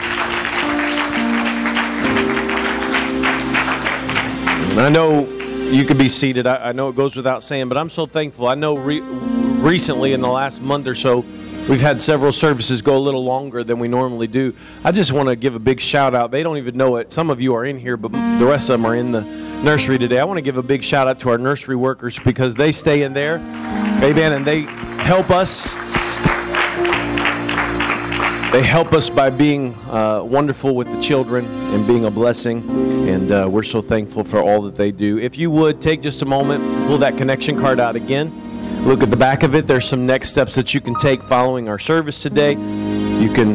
I know you could be seated. I, I, know it goes without saying, but I'm so thankful. I know re- recently, in the last month or so, we've had several services go a little longer than we normally do. I just want to give a big shout out. They don't even know it. Some of you are in here, but the rest of them are in the nursery today. I want to give a big shout out to our nursery workers because they stay in there, amen, and they help us. They help us by being uh, wonderful with the children and being a blessing, and uh, we're so thankful for all that they do. If you would take just a moment, pull that connection card out again. Look at the back of it. There's some next steps that you can take following our service today. You can